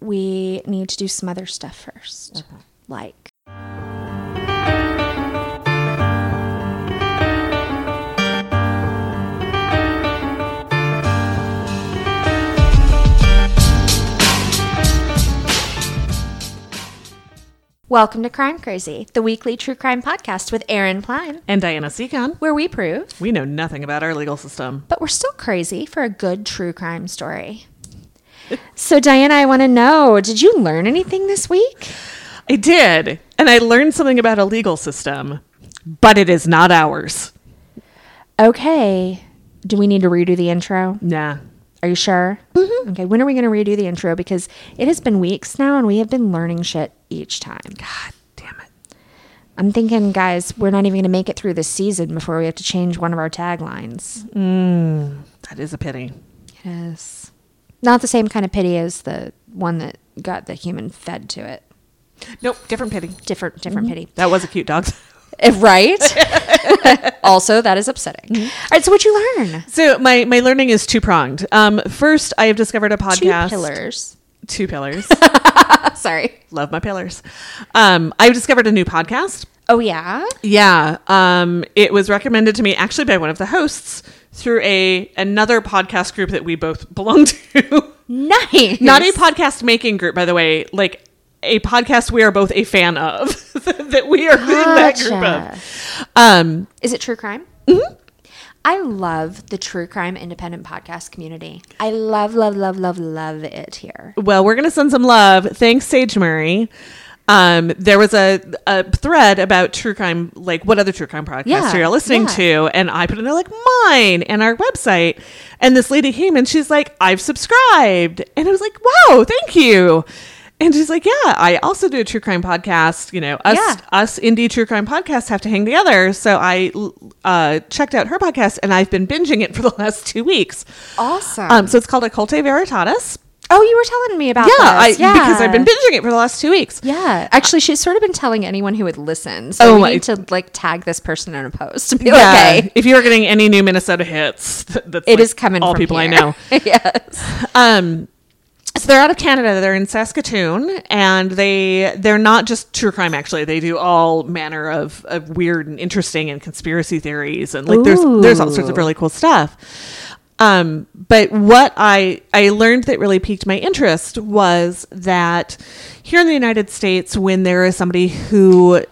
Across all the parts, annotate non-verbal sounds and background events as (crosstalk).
we need to do some other stuff 1st Like, welcome to Crime Crazy, the weekly true crime podcast with Erin Klein, And Diana Seacon. where we prove, We know nothing about our legal system. but we're still crazy for a good true crime story. So, Diana, I want to know did you learn anything this week? I did. And I learned something about a legal system, but it is not ours. Okay. Do we need to redo the intro? Nah. Are you sure? Mm-hmm. Okay. When are we going to redo the intro? Because it has been weeks now and we have been learning shit each time. God damn it. I'm thinking, guys, we're not even going to make it through this season before we have to change one of our taglines. That is a pity. Yes. Not the same kind of pity as the one that got the human fed to it. Nope, different pity. Different, different pity. That was a cute dog. Eh, Right? (laughs) (laughs) also, that is upsetting. All right. So, what'd you learn? So my, my learning is two pronged. Um, first, I have discovered a podcast. Two pillars. Two pillars. (laughs) Sorry. Love my pillars. Um, I've discovered a new podcast. Oh, yeah? Yeah. Um, it was recommended to me actually by one of the hosts through a another podcast group that we both (laughs) belong to. Nice. Not a podcast making group, by the way. Like a podcast we are both a fan of (laughs) that we are in that group of. Um, Is it true crime? Mm-hmm. I love the true crime independent podcast community. I love, love, love, love, love it here. well, we're gonna send some love. Thanks, Sage Murray. Um, there was a, a thread about true crime, like what other true crime podcasts Yeah, are you listening yeah. to? And I put in there like mine and our website. And this lady came and she's like, I've subscribed. And I was like, wow, thank you. And she's like, yeah, I also do a true crime podcast. You know, us Yeah. us indie true crime podcasts have to hang together. So I uh, checked out her podcast and I've been binging it for the (laughs) last two weeks. Awesome. Um, so it's called Occulte Veritatis. Oh, you were telling me about Yeah, I, yeah. because I've been binging it for the last two weeks. Yeah, actually, she's sort of been telling anyone who would listen. So Oh we my- need to like tag this person in a post to be Yeah, like, "Hey, if you are getting any new Minnesota hits, th- (laughs) that's it like is coming." All from people I know. (laughs) yes. Um, so they're out of Canada. They're in Saskatoon, and they they're not just true crime. Actually, they do all manner of, of weird and interesting and conspiracy theories, and like there's there's all sorts of really cool stuff. Um, but what I I learned that really piqued my interest was that here in the United States, when there is somebody who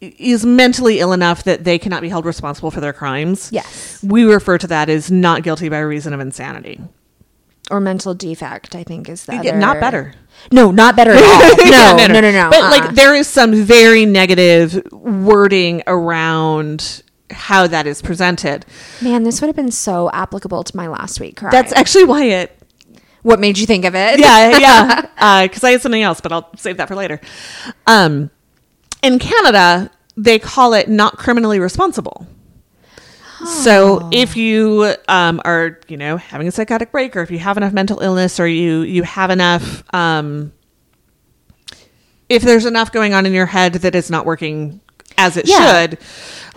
is mentally ill enough that they cannot be held responsible for their crimes, Yes. we refer to that as not guilty by reason of insanity. Or mental defect, I think is the Yeah, other. not better. No, not better at all. (laughs) No, Yeah, no, no, no. But uh-uh. like, there is some very negative wording around how that is presented. man, this would have been so applicable to my last week crime. That's actually why it. what made you think of it. Yeah, (laughs) yeah. Because I had something else, but I'll save that for later. Um, in Canada, they call it not criminally responsible. So if you um, are, you know, having a psychotic break, or if you have enough mental illness, or you you have enough, um, if there's enough going on in your head that is not working as it Yeah. should,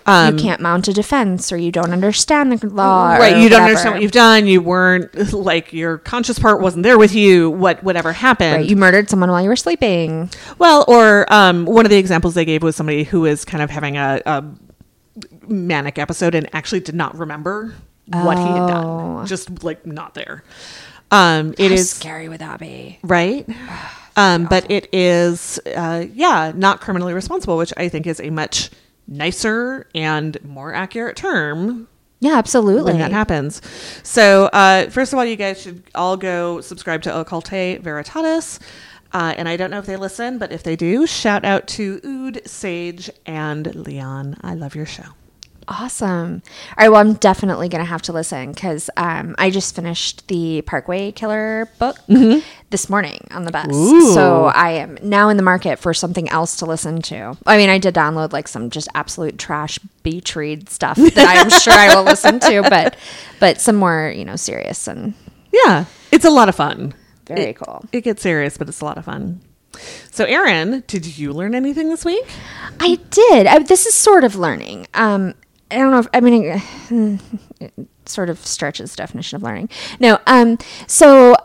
um, you can't mount a defense, or you don't understand the law, right? You don't whatever. understand what you've done. You weren't (laughs) like your conscious part wasn't there with you. What whatever happened? Right, you murdered someone while you were sleeping. Well, or um, one of the examples they gave was somebody who was kind of having a, a manic episode and actually did not remember what he had Oh. done, just like not there. Um, it How is scary would that be? right, (sighs) um, but it is, uh, yeah, not criminally responsible, which I think is a much nicer and more accurate term Yeah, absolutely. when that happens. So, uh, first of all, you guys should all go subscribe to Occulte Veritatis. Uh, and I don't know if they listen, but if they do, shout out to Ood, Sage, and Leon. I love your show. Awesome. All right. Well, I'm definitely going to have to listen because um, I just finished the Parkway Killer book this morning on the bus. Ooh. So I am now in the market for something else to listen to. I mean, I did download like some just absolute trash beach read stuff (laughs) that I am sure I will listen to, but but some more you know serious and Yeah, it's a lot of fun. very It- cool. It gets serious, but it's a lot of fun. So, Erin, did you learn anything this week? I did. I, this is sort of learning. Um, I don't know if I mean (sighs) it, sort of stretches the definition of learning. No. Um. So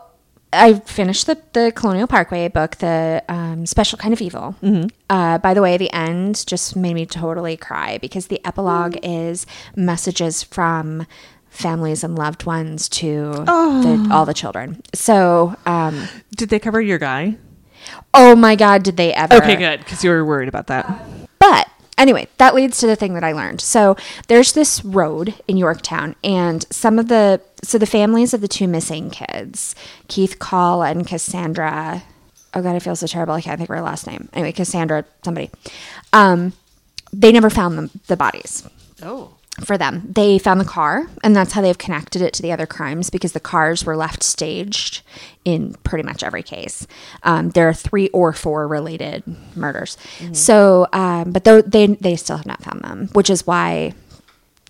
I finished the, the Colonial Parkway book, the um, Special Kind of Evil. Uh, by the way, the end just made me totally cry because the epilogue is messages from families and loved ones to the, all the children. So, um, Did they cover your guy? oh my God, did they ever? Okay, good, because you were worried about that. But anyway, that leads to the thing that I learned. So there's this road in Yorktown, and some of the so the families of the two missing kids, Keith Call and Cassandra. Oh God, I feel so terrible. I can't think of her last name. Anyway, Cassandra, somebody. Um, they never found them, the bodies Oh. For them. They found the car, and that's how they've connected it to the other crimes because the cars were left staged in pretty much every case. Um, there are three or four related murders. So, um, but though they they still have not found them, which is why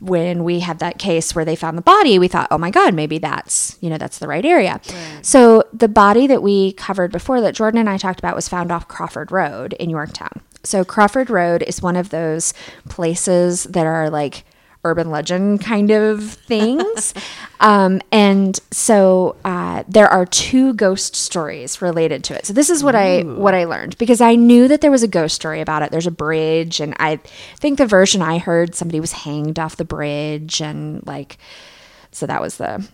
when we had that case where they found the body, we thought, oh my God, maybe that's, you know, that's the right area. So the body that we covered before that Jordan and I talked about was found off Crawford Road in Yorktown. So Crawford Road is one of those places that are like urban legend kind of things. (laughs) um, and so uh, there are two ghost stories related to it. So this is what I what I learned because I knew that there was a ghost story about it. There's a bridge, and I think the version I heard somebody was hanged off the bridge, and like so that was the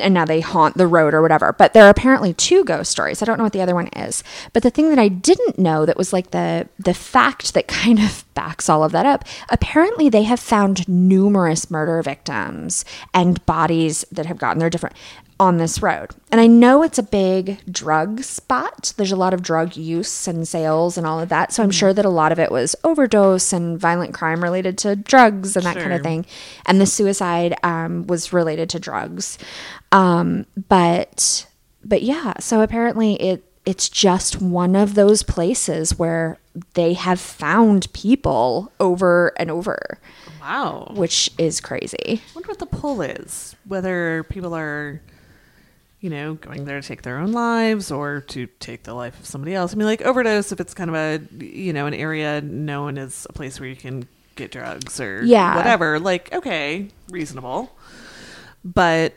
and now they haunt the road or whatever. But there are apparently two ghost stories. I don't know what the other one is. But the thing that I didn't know that was like the the fact that kind of (laughs) backs all of that up. Apparently they have found numerous murder victims and bodies that have gotten their different on this road. And I know it's a big drug spot. There's a lot of drug use and sales and all of that. So I'm sure that a lot of it was overdose and violent crime related to drugs and that kind of thing and the suicide um, was related to drugs um, but but yeah so apparently it it's just one of those places where they have found people over and over Wow. which is crazy I wonder what the pull is. Whether people are, you know, going there to take their own lives or to take the life of somebody else. I mean, like overdose, if it's kind of a, you know, an area known as a place where you can get drugs or Yeah. whatever. Like, okay, reasonable. But,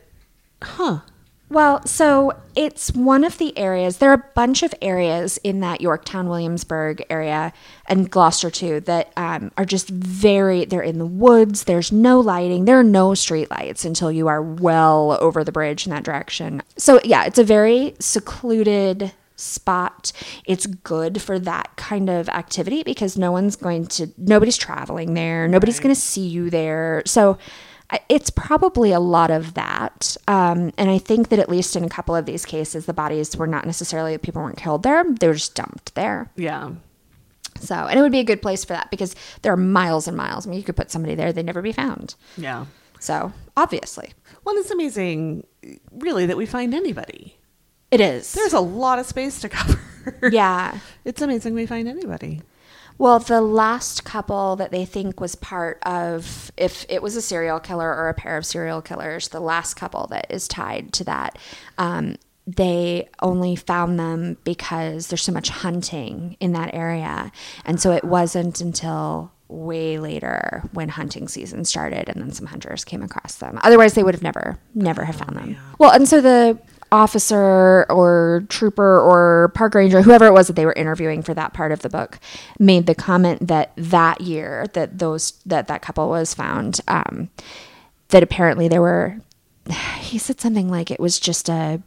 huh. Well, so it's one of the areas. There are a bunch of areas in that Yorktown, Williamsburg area, and Gloucester too, that um, are just very. They're in the woods. There's no lighting. There are no street lights until you are well over the bridge in that direction. So yeah, it's a very secluded spot. It's good for that kind of activity because no one's going to. Nobody's traveling there. Nobody's going to see you there. So it's probably a lot of that. Um, and I think that at least in a couple of these cases, the bodies were not necessarily people weren't killed there; they were just dumped there. Yeah. So, and it would be a good place for that because there are miles and miles. I mean, you could put somebody there; they'd never be found. Yeah. So, obviously, Well, it's amazing, really, that we find anybody. it is. There's a lot of space to (laughs) cover. yeah. It's amazing we find anybody. Well, the last couple that they think was part of, if it was a serial killer or a pair of serial killers, the last couple that is tied to that, um, they only found them because there's so much hunting in that area. And so it wasn't until way later when hunting season started and then some hunters came across them. Otherwise, they would have never, never have found them. Well, and so the officer or trooper or park ranger, whoever it was that they were interviewing for that part of the book, made the comment that that year that those that that couple was found, um, that apparently there were. (sighs) He said something like it was just a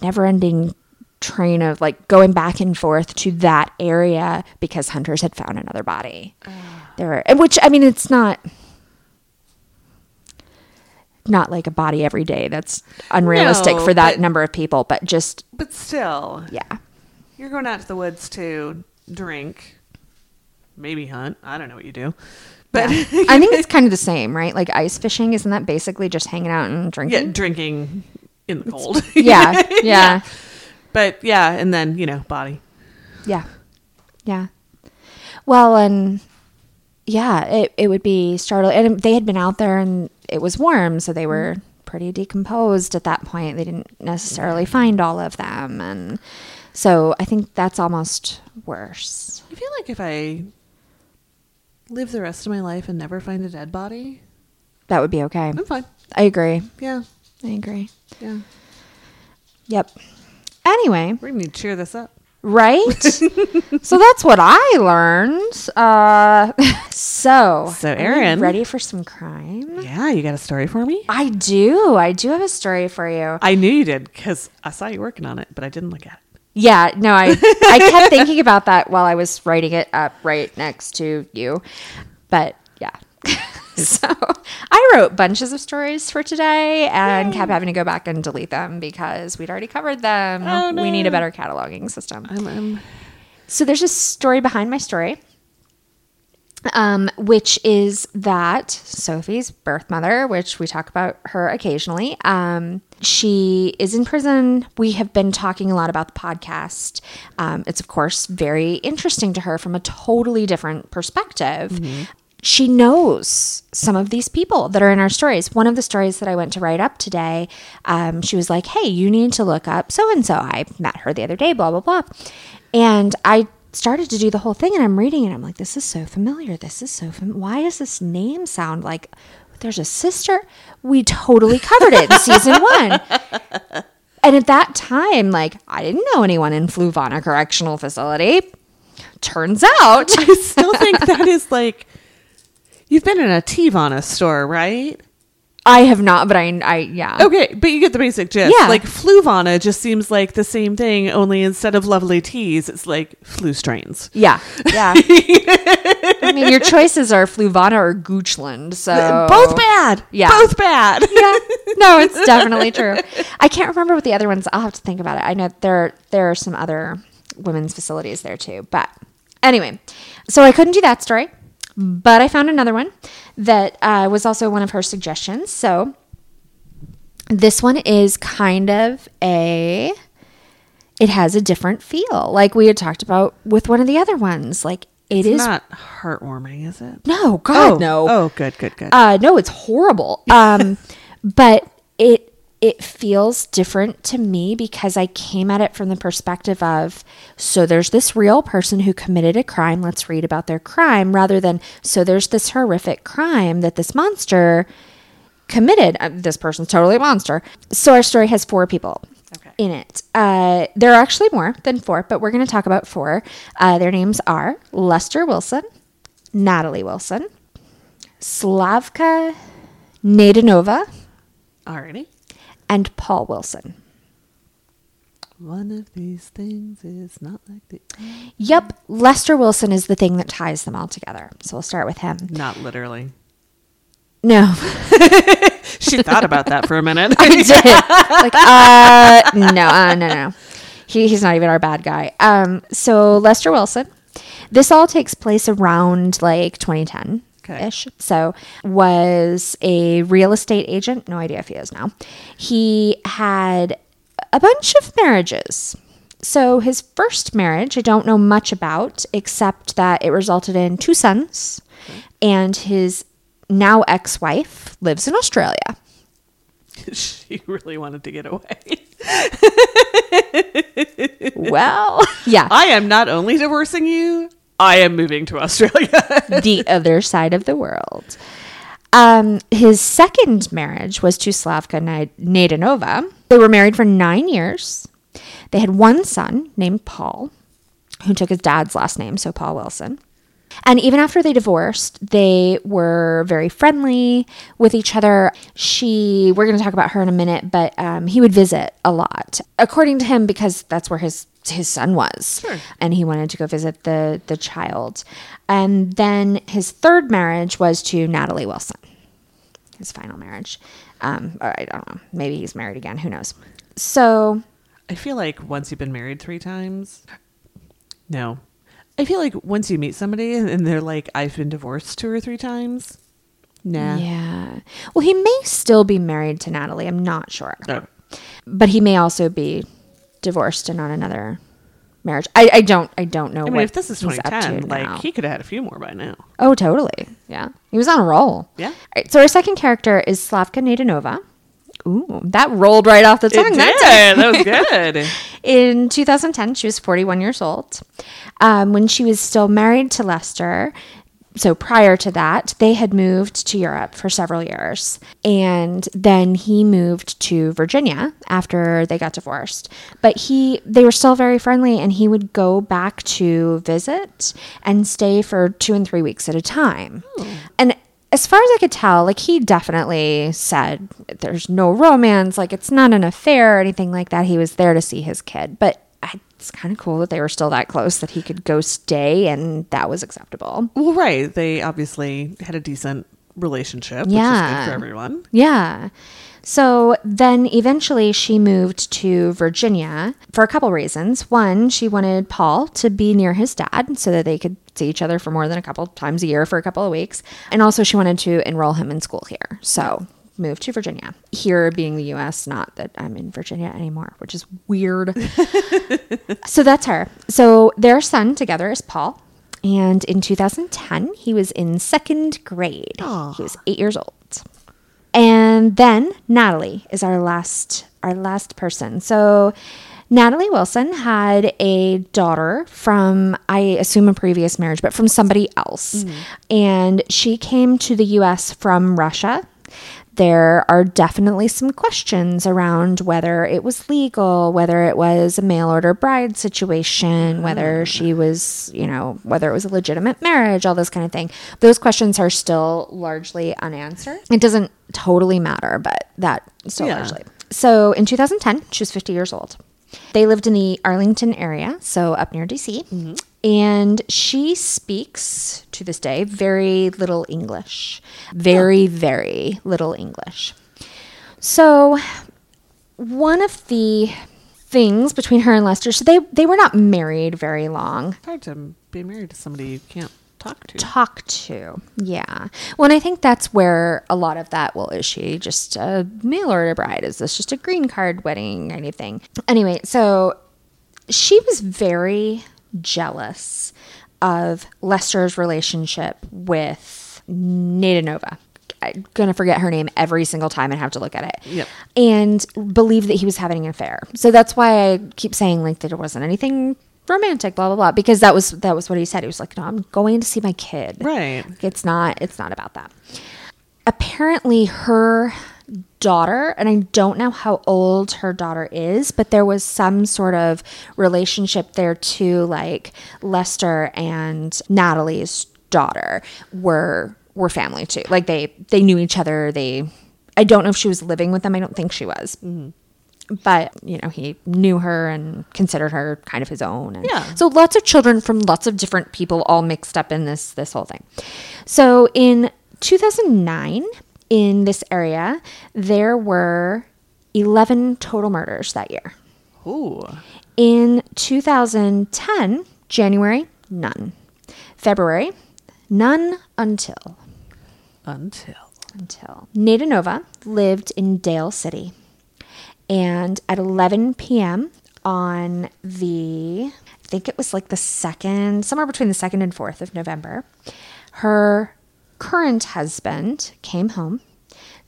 never-ending train of like going back and forth to that area because hunters had found another body. There, and which I mean, it's not not like a body every day. That's unrealistic No, for that but- number of people, but just But still, yeah. you're going out to the woods to drink, maybe hunt. I don't know what you do. But Yeah. (laughs) I think it's kind of the same, right? Like ice fishing, isn't that basically just hanging out and yeah, drinking? drinking in the cold. (laughs) (laughs) Yeah, yeah, But yeah, and then, you know, body. yeah, yeah. Well, and yeah, it, it would be startling. And they had been out there and it was warm, so they mm. were pretty decomposed at that point. They didn't necessarily find all of them. And so I think that's almost worse. I feel like if I live the rest of my life and never find a dead body, That would be okay. I'm fine. I agree. Yeah. I agree. Yeah. Yep. Anyway, We need to cheer this up. Right? (laughs) so that's what I learned. Uh, (laughs) so, So, Erin- ready for some crime? Yeah, you got a story for me? I do. I do have a story for you. I knew you did because I saw you working on it, but I didn't look at it. Yeah, no, I I kept (laughs) thinking about that while I was writing it up right next to you. But yeah. (laughs) so I wrote bunches of stories for today and kept having to go back and delete them because we'd already covered them. Oh, We need a better cataloging system. I'm, I'm So there's a story behind my story, um, which is that Sophie's birth mother, which we talk about her occasionally, um, she is in prison. We have been talking a lot about the podcast. Um, it's, of course, very interesting to her from a totally different perspective. She knows some of these people that are in our stories. One of the stories that I went to write up today, um, she was like, Hey, you need to look up so and so. I met her the other day, blah, blah, blah. And I started to do the whole thing and I'm reading and I'm like, this is so familiar. This is so fam- why does this name sound like there's a sister? We totally covered it in (laughs) season one. And at that time, like I didn't know anyone in Fluvanna Correctional Facility. Turns out I still think that is like you've been in a Teavana store, right? I have not, but I, I yeah. Okay, but you get the basic gist. Yeah. Like Fluvanna just seems like the same thing, only instead of lovely teas, it's like flu strains. Yeah, yeah. (laughs) I mean, your choices are Fluvanna or Goochland, so Both bad. Yeah. Both bad. yeah. No, (laughs) it's definitely true. I can't remember what the other ones. I'll have to think about it. I know there there are some other women's facilities there too. But anyway, so I couldn't do that story, but I found another one that uh, was also one of her suggestions. So this one is kind of a. It has a different feel, like we had talked about with one of the other ones. Like it It's is not heartwarming, is it? no, God, no. Oh, good, good, good. Uh, no, it's horrible. Um, (laughs) but it it feels different to me because I came at it from the perspective of so there's this real person who committed a crime. Let's read about their crime rather than so there's this horrific crime that this monster committed. Uh, this person's totally a monster. So our story has four people Okay. in it. Uh, there are actually more than four, but we're going to talk about four. Uh, their names are Lester Wilson, Natalie Wilson, Slavka Nadanova, Alrighty. And Paul Wilson. One of these things is not like the Yep, Lester Wilson is the thing that ties them all together. So we'll start with him. not literally. No, (laughs) She thought about that for a minute. (laughs) I did. Like, uh, no, uh, no, no. He, he's not even our bad guy. Um, so Lester Wilson. This all takes place around like 2010 ish. So was a real estate agent. No idea if he is now. He had a bunch of marriages. So his first marriage, I don't know much about, except that it resulted in two sons, and his now ex-wife lives in Australia. (laughs) she really wanted to get away. (laughs) Well, yeah, I am not only divorcing you, I am moving to Australia. (laughs) the other side of the world. Um, his second marriage was to Slavka Na- Nadanova. They were married for nine years. They had one son named Paul, who took his dad's last name, so Paul Wilson. And even after they divorced, they were very friendly with each other. She, we're going to talk about her in a minute, but um, he would visit a lot, according to him, because that's where his his son was, Sure. and he wanted to go visit the the child. And then his third marriage was to Natalie Wilson, his final marriage. Um, or I don't know, maybe he's married again. Who knows? So I feel like once you've been married three times, no. I feel like once you meet somebody and they're like, I've been divorced two or three times, nah. yeah, well, he may still be married to Natalie. I'm not sure. No. but he may also be divorced and on another marriage. I, I don't I don't know. I mean, if this is he's up to 2010, like now. he could have had a few more by now. oh totally yeah he was on a roll. Yeah. All right, so our second character is Slavka Nadanova. Ooh, that rolled right off the tongue. It That's did. That was (laughs) good. In 2010, she was 41 years old. Um, when she was still married to Lester, so prior to that, they had moved to Europe for several years. And then he moved to Virginia after they got divorced. But he they were still very friendly and he would go back to visit and stay for 2 and 3 weeks at a time. Hmm. And as far as I could tell, like he definitely said there's no romance, like it's not an affair or anything like that. He was there to see his kid. But it's kind of cool that they were still that close that he could go stay and that was acceptable. Well, right. They obviously had a decent relationship, which is Yeah. good for everyone. Yeah. So then eventually she moved to Virginia for a couple reasons. One, she wanted Paul to be near his dad so that they could see each other for more than a couple times a year for a couple of weeks. And also she wanted to enroll him in school here. So moved to Virginia. Here being the US, not that I'm in Virginia anymore, which is weird. (laughs) so that's her. So their son together is Paul. And in 2010, he was in second grade. Aw. He was eight years old. And then Natalie is our last our last person. So Natalie Wilson had a daughter from I assume a previous marriage, but from somebody else. Mm. And she came to the US from Russia. There are definitely some questions around whether it was legal, whether it was a mail order bride situation, whether mm. she was, you know, whether it was a legitimate marriage, all this kind of thing. Those questions are still largely unanswered. It doesn't totally matter, but that still Yeah. largely. So in 2010, she was 50 years old. They lived in the Arlington area, so up near DC. Mm-hmm. And she speaks to this day very little English. Very, very little English. So, one of the things between her and Lester, so they, they were not married very long It's hard to be married to somebody you can't talk to. talk to. Yeah. Well, and I think that's where a lot of that, well, is she just a mail order bride? Is this just a green card wedding? or Anything. Anyway, so she was very jealous of Lester's relationship with Nada Nova. I'm going to forget her name every single time and have to look at it. Yep. And believe that he was having an affair. So that's why I keep saying like that there wasn't anything romantic, blah blah blah, because that was that was what he said. He was like, "No, I'm going to see my kid." Right. It's not it's not about that. Apparently her daughter, and I don't know how old her daughter is, but there was some sort of relationship there too like Lester and Natalie's daughter were were family too. Like they they knew each other. They I don't know if she was living with them. I don't think she was. Mm-hmm. But, you know, he knew her and considered her kind of his own. And Yeah. So lots of children from lots of different people all mixed up in this this whole thing. So in 2009 in this area, there were 11 total murders that year. Ooh. In 2010, January, none. February, none until Until. until Nada Nova lived in Dale City. And at 11 p.m. on the, I think it was like the second, somewhere between the second and fourth of November, her current husband came home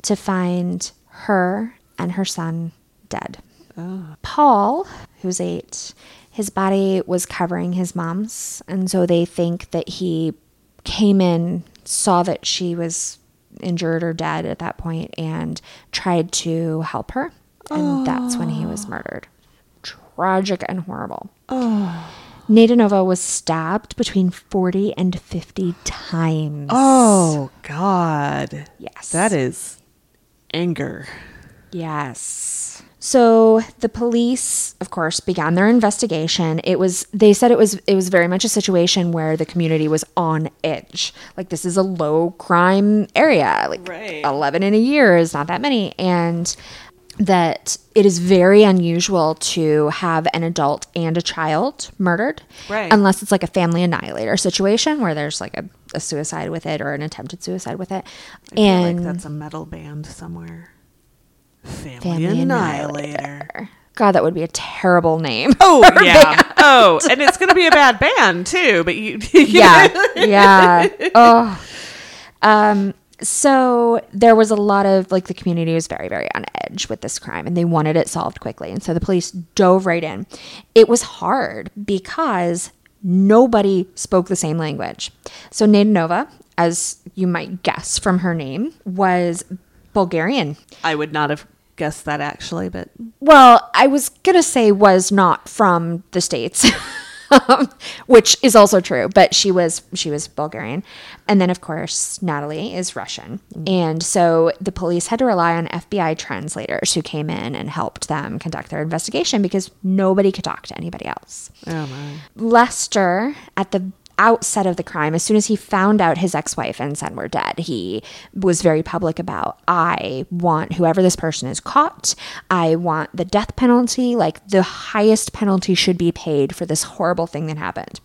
to find her and her son dead. Oh. Paul, who's eight, his body was covering his mom's. And so they think that he came in, saw that she was injured or dead at that point, and tried to help her. And that's when he was oh. murdered. Tragic and horrible. Nada Nova was stabbed between 40 and 50 times. Oh, God. Yes. That is anger. Yes. So the police, of course, began their investigation. It was they said it was it was very much a situation where the community was on edge. Like this is a low crime area. Like Right. 11 in a year is not that many and that it is very unusual to have an adult and a child murdered Right. unless it's like a family annihilator situation where there's like a, a suicide with it or an attempted suicide with it I feel and like that's a metal band somewhere. Family, Family Annihilator. Annihilator. God, that would be a terrible name. Oh (laughs) yeah. oh, and it's gonna be a bad band too. But you, (laughs) yeah, yeah. (laughs) Oh, um. So there was a lot of like the community was very, very on edge with this crime, and they wanted it solved quickly. And so the police dove right in. It was hard because nobody spoke the same language. So Nova, as you might guess from her name, was Bulgarian. I would not have guessed that actually, but Well, I was going to say was not from the States. (laughs) (laughs) which is also true, but she was she was Bulgarian. And then of course, Natalie is Russian. Mm-hmm. And so the police had to rely on FBI translators who came in and helped them conduct their investigation because nobody could talk to anybody else. oh my. Lester, at the outset of the crime, as soon as he found out his ex wife and son were dead, he was very public about I want whoever this person is caught, I want the death penalty. Like the highest penalty should be paid for this horrible thing that happened.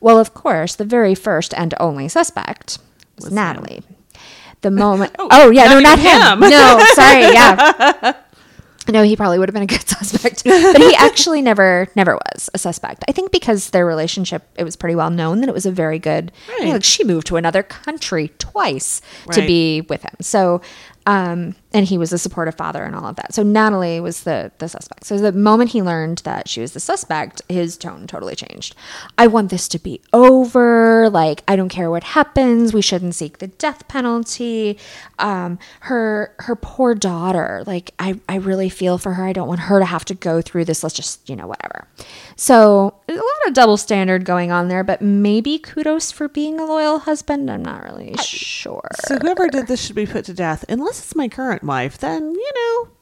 Well, of course, the very first and only suspect was, Natalie. The moment, (laughs) oh, oh, yeah, no, not not him. him. No, sorry, yeah. (laughs) No, he probably would have been a good (laughs) suspect, (laughs) but he actually never, never was a suspect. I think because their relationship, it was pretty well known that it was a very good. you know, like she moved to another country twice to be with him. So, um, and he was a supportive father and all of that. So Natalie was the the suspect. So the moment he learned that she was the suspect, his tone totally changed. I want this to be over. Like I don't care what happens. We shouldn't seek the death penalty. Um, her her poor daughter. Like I I really feel for her. I don't want her to have to go through this. Let's just you know whatever. So a lot of double standard going on there. But maybe kudos for being a loyal husband. I'm not really sure. So whoever did this should be put to death, unless it's my current wife. Then you know,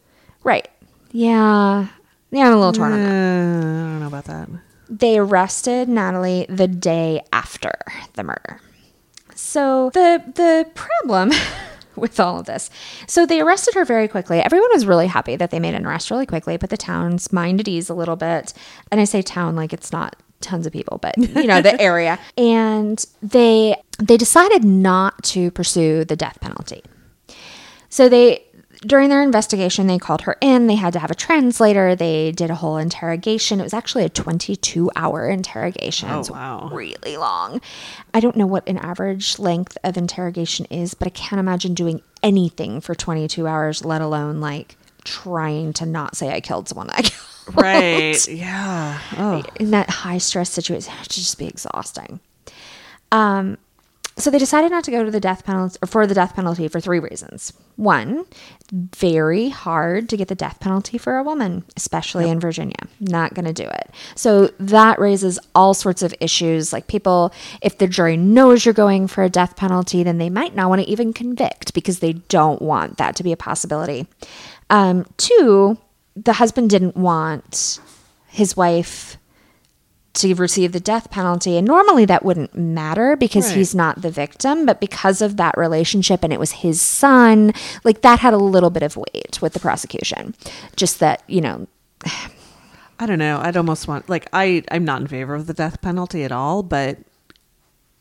Right. Yeah. Yeah, I'm a little torn uh, on I don't know about that. They arrested Natalie the day after the murder. So the the problem (laughs) with all of this. So they arrested her very quickly. Everyone was really happy that they made an arrest really quickly, put the town's mind at ease a little bit. And I say town like it's not tons of people, but you know, the (laughs) area. And they they decided not to pursue the death penalty. So they during their investigation they called her in, they had to have a translator, they did a whole interrogation. It was actually a 22-hour interrogation. Oh, It's wow. really long. I don't know what an average length of interrogation is, but I can't imagine doing anything for 22 hours, let alone like trying to not say I killed someone that I (laughs) killed. Right? yeah. Oh. In that high stress situation, it would just be exhausting. Um, so they decided not to go to the death penalty or for the death penalty for three reasons. One, very hard to get the death penalty for a woman, especially in Virginia. Not going to do it. So that raises all sorts of issues. Like people, if the jury knows you're going for a death penalty, then they might not want to even convict because they don't want that to be a possibility. Um, two, the husband didn't want his wife to receive the death penalty. And normally that wouldn't matter because Right. he's not the victim, but because of that relationship and it was his son, like that had a little bit of weight with the prosecution. Just that, you know, (sighs) I don't know. I'd almost want like I I'm not in favor of the death penalty at all, but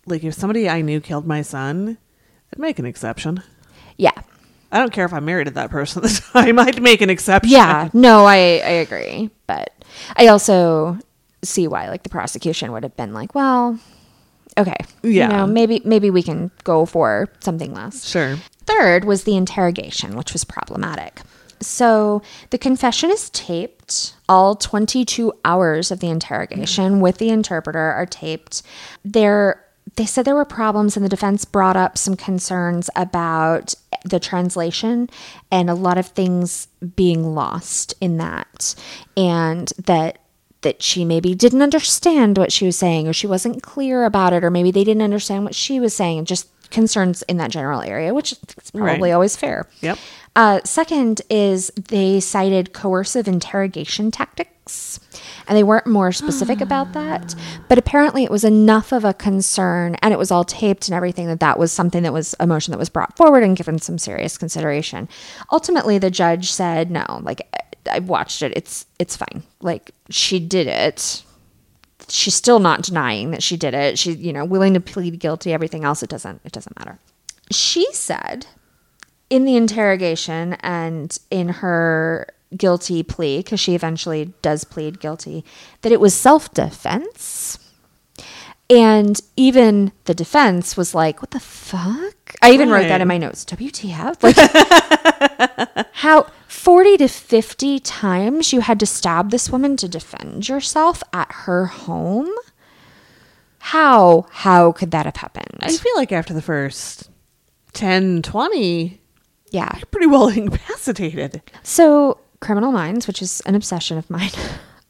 like if somebody I knew killed my son, I'd make an exception. yeah. I don't care if I'm married to that person at the time. I'd make an exception. Yeah, no, I, I agree. But I also see why like the prosecution would have been like, well, okay. Yeah. You know, maybe maybe we can go for something less. Sure. Third was the interrogation, which was problematic. So the confession is taped. All 22 hours of the interrogation with the interpreter are taped. There, they said there were problems, and the defense brought up some concerns about the translation and a lot of things being lost in that, and that that she maybe didn't understand what she was saying or she wasn't clear about it or maybe they didn't understand what she was saying just concerns in that general area which is probably Right. always fair Yep. uh, second is they cited coercive interrogation tactics and they weren't more specific about (gasps) that but apparently it was enough of a concern and it was all taped and everything that that was something that was a motion that was brought forward and given some serious consideration ultimately the judge said no like i've watched it. It's it's fine. Like she did it. She's still not denying that she did it. She's you know willing to plead guilty everything else it doesn't it doesn't matter. She said in the interrogation and in her guilty plea, because she eventually does plead guilty, that it was self defense. And even the defense was like, what the fuck? I even wrote that in my notes. WTF? Like, (laughs) how 40 to 50 times you had to stab this woman to defend yourself at her home? How how could that have happened? I feel like after the first 10, 20, yeah. you're pretty well (laughs) incapacitated. So Criminal Minds, which is an obsession of mine.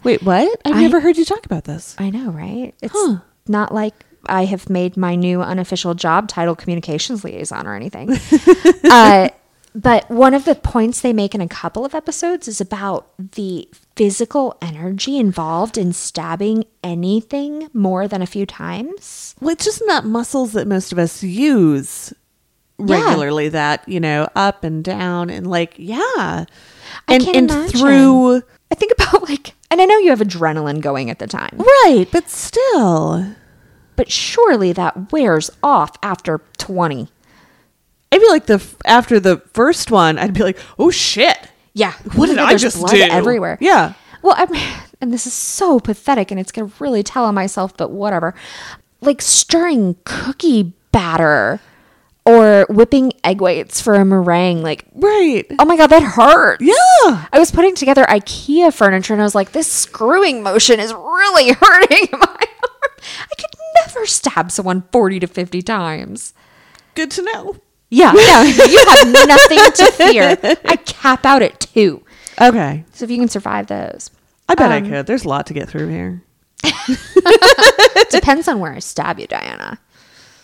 Wait, what? I've I- never heard you talk about this. I know, right? It's Huh. Not like I have made my new unofficial job title communications liaison or anything. (laughs) uh, but one of the points they make in a couple of episodes is about the physical energy involved in stabbing anything more than a few times. Well, it's just not muscles that most of us use Yeah. regularly. That you know, up and down, and like, yeah, I and can't and imagine. through I think about like, and I know you have adrenaline going at the time, right, but still, but surely that wears off after 20. I feel like the after the first one, I'd be like, oh shit, Yeah. what did I just blood do? Everywhere. Yeah, Well, I'm, (sighs) and this is so pathetic, and it's gonna really tell on myself, but whatever. Like stirring cookie batter or whipping egg whites for a meringue. Like, right, oh my god, that hurts. yeah. I was putting together IKEA furniture, and I was like, this screwing motion is really (laughs) hurting my. I could never stab someone forty to fifty times. Good to know. Yeah, yeah, (laughs) you have nothing to fear. I cap out at two. Okay, So if you can survive those, I bet I Um, could. There's a lot to get through here. (laughs) depends on where I stab you, Diana.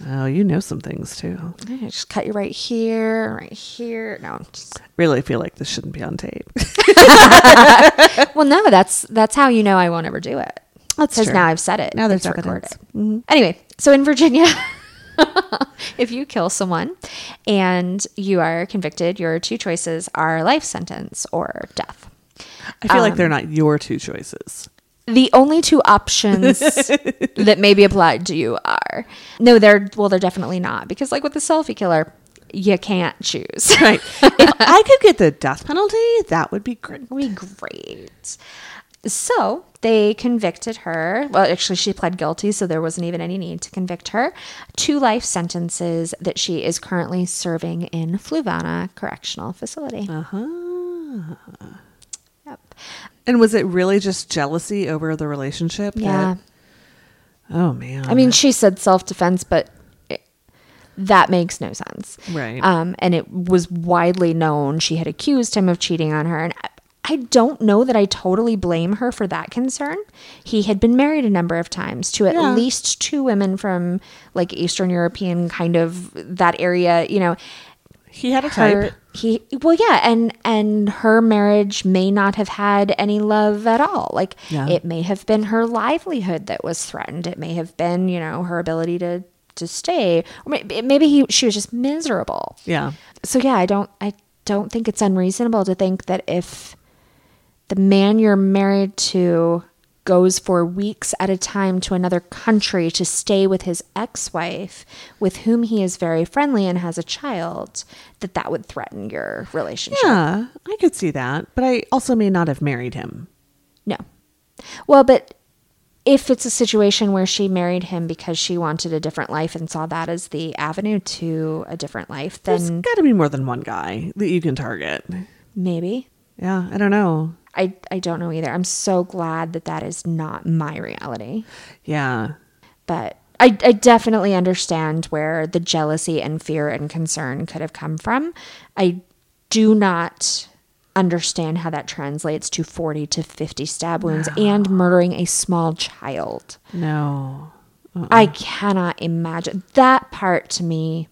Oh, you know some things too. I just cut you right here, right here. No, just, Really feel like this shouldn't be on tape. (laughs) well, no, that's that's how you know I won't ever do it. Because now I've said it. Now there's It's evidence. Mm-hmm. Anyway, so in Virginia, (laughs) if you kill someone and you are convicted, your two choices are life sentence or death. I feel like Um, they're not your two choices. The only two options (laughs) that may be applied to you are no, they're well, they're definitely not because, like with the selfie killer, you can't choose. (laughs) Right. if I could get the death penalty, that would be great. would be great. So they convicted her. Well, actually, she pled guilty, so there wasn't even any need to convict her. Two life sentences that she is currently serving in Fluvanna Correctional Facility. Uh-huh. Yep. And was it really just jealousy over the relationship? that- Yeah. oh man. I mean, she said self defense, but that makes no sense. Right. Um, and it was widely known she had accused him of cheating on her. And I, don't know that I totally blame her for that concern. He had been married a number of times to at Yeah. least two women from like Eastern European kind of that area, you know. he had a Her, type. he well yeah and and her marriage may not have had any love at all like Yeah. it may have been her livelihood that was threatened it may have been you know her ability to to stay or maybe he she was just miserable Yeah. so yeah i don't i don't think it's unreasonable to think that if the man you're married to goes for weeks at a time to another country to stay with his ex-wife with whom he is very friendly and has a child that that would threaten your relationship Yeah, I could see that, but I also may not have married him. no well but if it's a situation where she married him because she wanted a different life and saw that as the avenue to a different life There's then got to be more than one guy that you can target. maybe Yeah, I don't know. I, I don't know either. I'm so glad that that is not my reality. Yeah. But I, I definitely understand where the jealousy and fear and concern could have come from. I do not understand how that translates to 40 to 50 stab wounds and murdering a small child. No. I cannot imagine that part to me.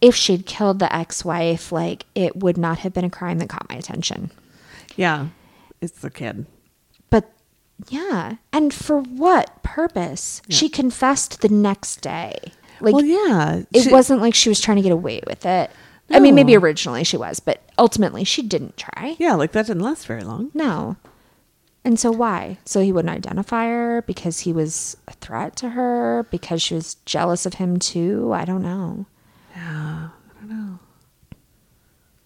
If she'd killed the ex wife, like it would not have been a crime that caught my attention. Yeah. It's the kid. But yeah, and for what purpose? She confessed the next day. Like well, yeah. it she- wasn't like she was trying to get away with it. I mean, maybe originally she was, but ultimately she didn't try. Yeah, like that didn't last very long. No. And so why? So he wouldn't identify her because he was a threat to her because she was jealous of him too. I don't know. Yeah.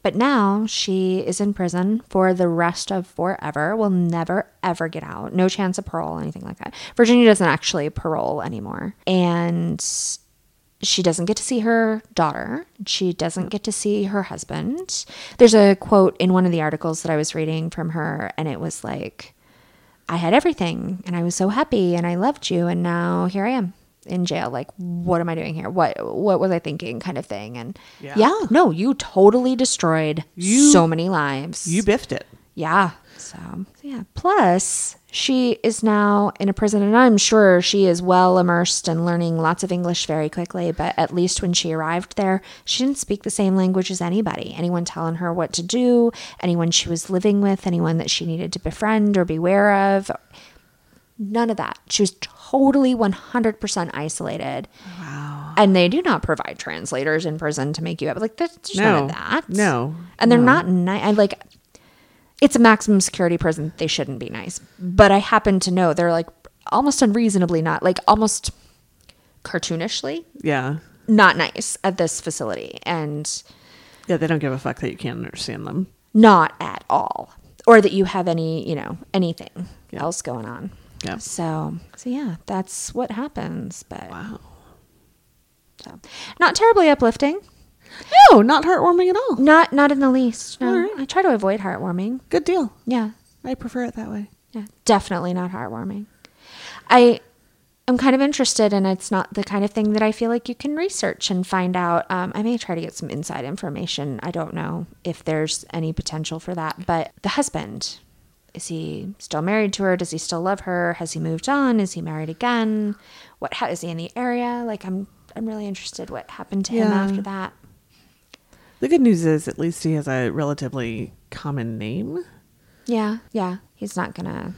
But now she is in prison for the rest of forever, will never, ever get out. No chance of parole, anything like that. Virginia doesn't actually parole anymore. And she doesn't get to see her daughter. She doesn't get to see her husband. There's a quote in one of the articles that I was reading from her, and it was like, I had everything, and I was so happy, and I loved you, and now here I am. In jail like what am i doing here? What what was i thinking kind of thing? And Yeah. yeah, no you totally destroyed You- so many lives. You biffed it. yeah so yeah. Plus she is now in a prison and i'm sure she is well immersed and learning lots of english very quickly but at least when she arrived there she didn't speak the same language as anybody. Anyone telling her what to do anyone she was living with anyone that she needed to befriend or beware of none of that. She was totally 100% isolated Wow. and they do not provide translators in prison to make you up like there's there's none of No. that No. and they're No. not nice. I like it's a maximum security prison. They shouldn't be nice. But I happen to know they're like almost unreasonably not like almost cartoonishly Yeah. not nice at this facility and Yeah, they don't give a fuck that you can't understand them. not at all or that you have any, you know, anything Yeah. else going on. Yeah. So, so yeah, that's what happens, but Wow. so not terribly uplifting. No, not heartwarming at all. Not not in the least. No. Right. I try to avoid heartwarming. Good deal. Yeah. I prefer it that way. Yeah, definitely not heartwarming. I am kind of interested, and it's not the kind of thing that I feel like you can research and find out. Um, I may try to get some inside information. I don't know if there's any potential for that. But the husband, is he still married to her? Does he still love her? Has he moved on? Is he married again? What how, is he in the area? Like, I'm I'm really interested what happened to him Yeah. after that. The good news is at least he has a relatively common name. Yeah, yeah, he's not gonna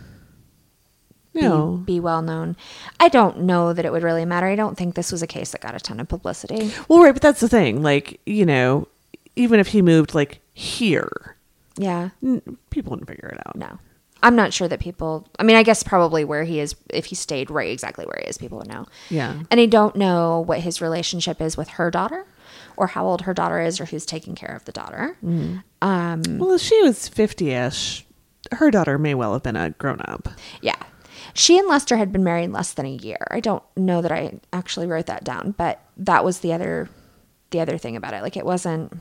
be, No. be well known. I don't know that it would really matter. I don't think this was a case that got a ton of publicity. Well, right, but that's the thing. Like, you know, even if he moved like here, Yeah, n- people wouldn't figure it out. no. I'm not sure that people, I mean, I guess probably where he is, if he stayed right exactly where he is, people would know. Yeah. And I don't know what his relationship is with her daughter or how old her daughter is or who's taking care of the daughter. Um, Well, if she was 50 ish, her daughter may well have been a grown up. yeah. She and Lester had been married less than a year. I don't know that I actually wrote that down, but that was the other the other thing about it. Like it wasn't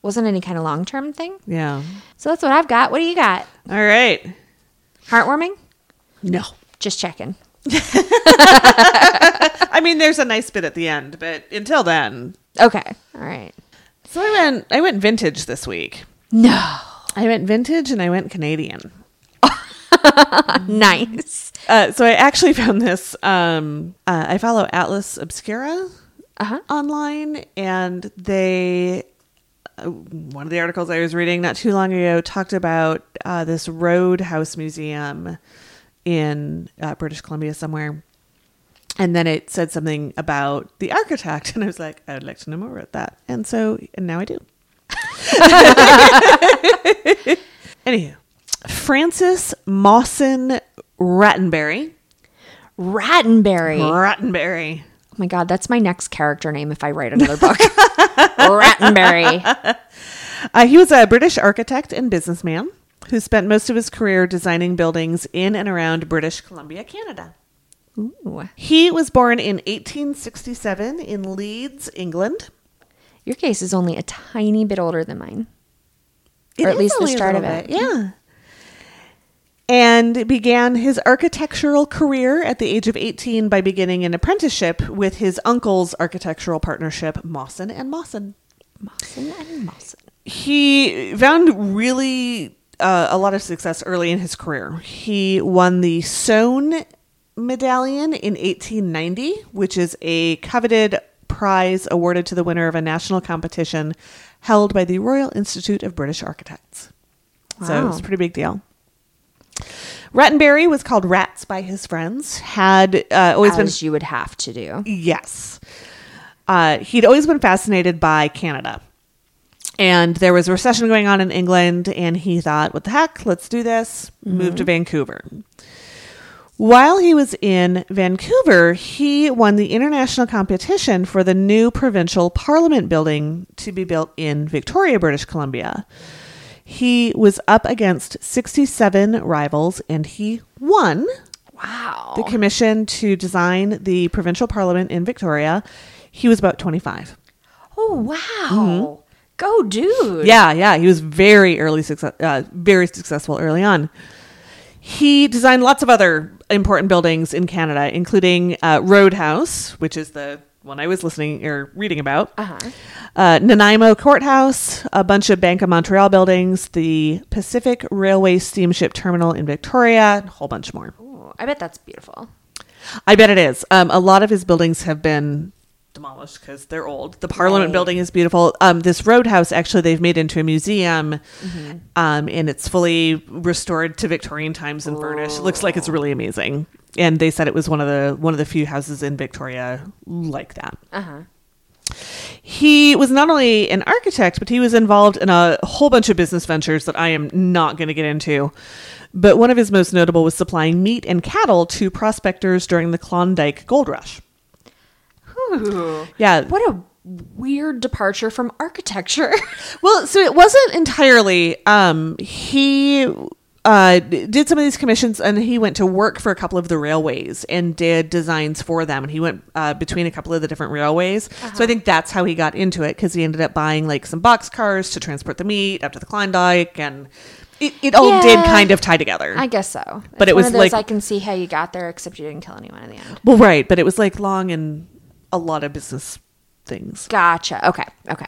wasn't any kind of long-term thing. Yeah. So that's what I've got. What do you got? All right. Heartwarming? No. Just checking. (laughs) I mean, there's a nice bit at the end, but until then. Okay. All right. So I went I went vintage this week. No. I went vintage and I went Canadian. (laughs) Nice. Uh, so I actually found this. Um, uh, I follow Atlas Obscura Uh-huh. online, and they one of the articles I was reading not too long ago talked about uh, this Roedde House Museum in uh, British Columbia somewhere. And then it said something about the architect, (laughs) and I was like, I would like to know more about that. And so, and now I do. (laughs) Anywho, Francis Mawson Rattenbury. Rattenbury. Rattenbury. Oh my god, that's my next character name if I write another book. (laughs) Rattenbury. Uh, he was a British architect and businessman who spent most of his career designing buildings in and around British Columbia, Canada. Ooh. He was born in 1867 in Leeds, England. Your case is only a tiny bit older than mine. Or at least the start of it. bit, Yeah. And began his architectural career at the age of 18 by beginning an apprenticeship with his uncle's architectural partnership, Mawson and Mawson. Mawson and Mawson. he found really uh, a lot of success early in his career. He won the Soane Medallion in 1890, which is a coveted prize awarded to the winner of a national competition held by the Royal Institute of British Architects. Wow. So it was a pretty big deal. Rattenbury was called Rats by his friends. Had uh, always been As you would have to do. Yes. Uh, he'd always been fascinated by Canada. And there was a recession going on in England, and he thought, what the heck, let's do this. Moved to Vancouver. While he was in Vancouver, he won the international competition for the new provincial parliament building to be built in Victoria, British Columbia. He was up against 67 rivals, and he won Wow. the commission to design the provincial parliament in Victoria. He was about 25. oh wow. Go dude. Yeah, yeah, he was very early success, uh, very successful early on. He designed lots of other important buildings in Canada, including uh, Roedde House, which is the one I was listening or reading about, Uh-huh. uh, Nanaimo Courthouse, a bunch of Bank of Montreal buildings, the Pacific Railway Steamship Terminal in Victoria, a whole bunch more. Ooh, I bet that's beautiful. I bet it is. Um, a lot of his buildings have been demolished because they're old. The Parliament Right. building is beautiful. Um, this roadhouse, actually, they've made into a museum, Mm-hmm. um, and it's fully restored to Victorian times and furnished. It looks like it's really amazing. And they said it was one of the one of the few houses in Victoria like that. Uh huh. He was not only an architect, but he was involved in a whole bunch of business ventures that I am not going to get into. But one of his most notable was supplying meat and cattle to prospectors during the Klondike Gold Rush. Ooh. Yeah. What a weird departure from architecture. (laughs) Well, so it wasn't entirely. Um, he uh, did some of these commissions, and he went to work for a couple of the railways and did designs for them. And he went uh, between a couple of the different railways. So I think that's how he got into it because he ended up buying like some box cars to transport the meat up to the Klondike, and it, it all did kind of tie together. I guess so. But It's it was like- I can see how you got there, except you didn't kill anyone in the end. well, right, but it was like long and a lot of business things. Gotcha. Okay. Okay.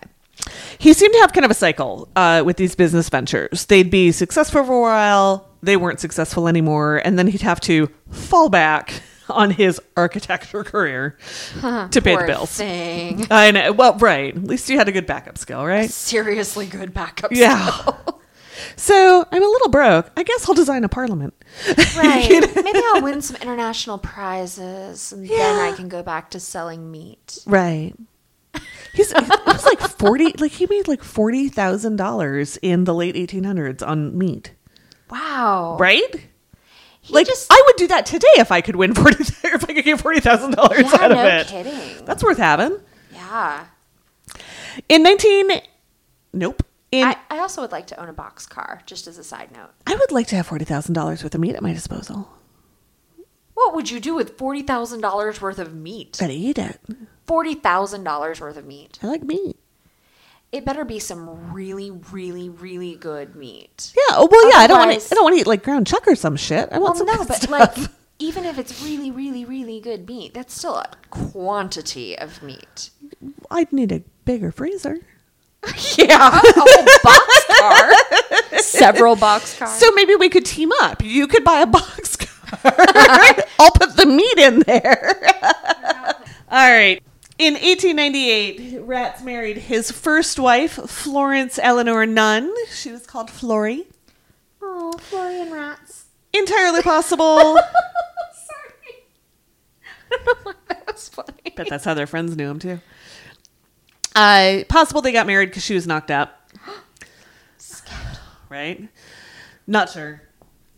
he seemed to have kind of a cycle uh, with these business ventures. They'd be successful for a while, they weren't successful anymore, and then he'd have to fall back (laughs) on his architecture career (laughs) to pay the bills. Thing. I know. Well, right. At least you had a good backup skill, right? Seriously good backup. Yeah. skill. (laughs) So I'm a little broke. I guess I'll design a parliament. (laughs) Right. Maybe I'll win some international prizes, and then I can go back to selling meat. Right. He's it was like forty. Like he made like forty thousand dollars in the late 1800s on meat. Wow. Right. He like just I would do that today if I could win (laughs) forty if I could get forty thousand dollars yeah, out of it. kidding. That's worth having. yeah. In nineteen, nope. In I, I, also would like to own a box car, just as a side note. I would like to have forty thousand dollars worth of meat at my disposal. What would you do with forty thousand dollars worth of meat? I'd eat it. Forty thousand dollars worth of meat. I like meat. It better be some really, really, really good meat. Yeah. Oh well, yeah. I don't want to. I don't want to eat like ground chuck or some shit. I Well, want some no, but stuff. like, (laughs) even if it's really, really, really good meat, that's still a quantity of meat. I'd need a bigger freezer. (laughs) Yeah, a whole box car, (laughs) several box cars. So maybe we could team up. You could buy a (laughs) box car. I'll put the meat in there. All right. In 1898, Ratz married his first wife, Florence Eleanor Nunn. She was called Flory. oh, Florian rats. Entirely possible. Sorry, I don't know why that was funny. but that's how their friends knew him too. Uh, possible they got married because she was knocked up. (gasps) Right? Not sure.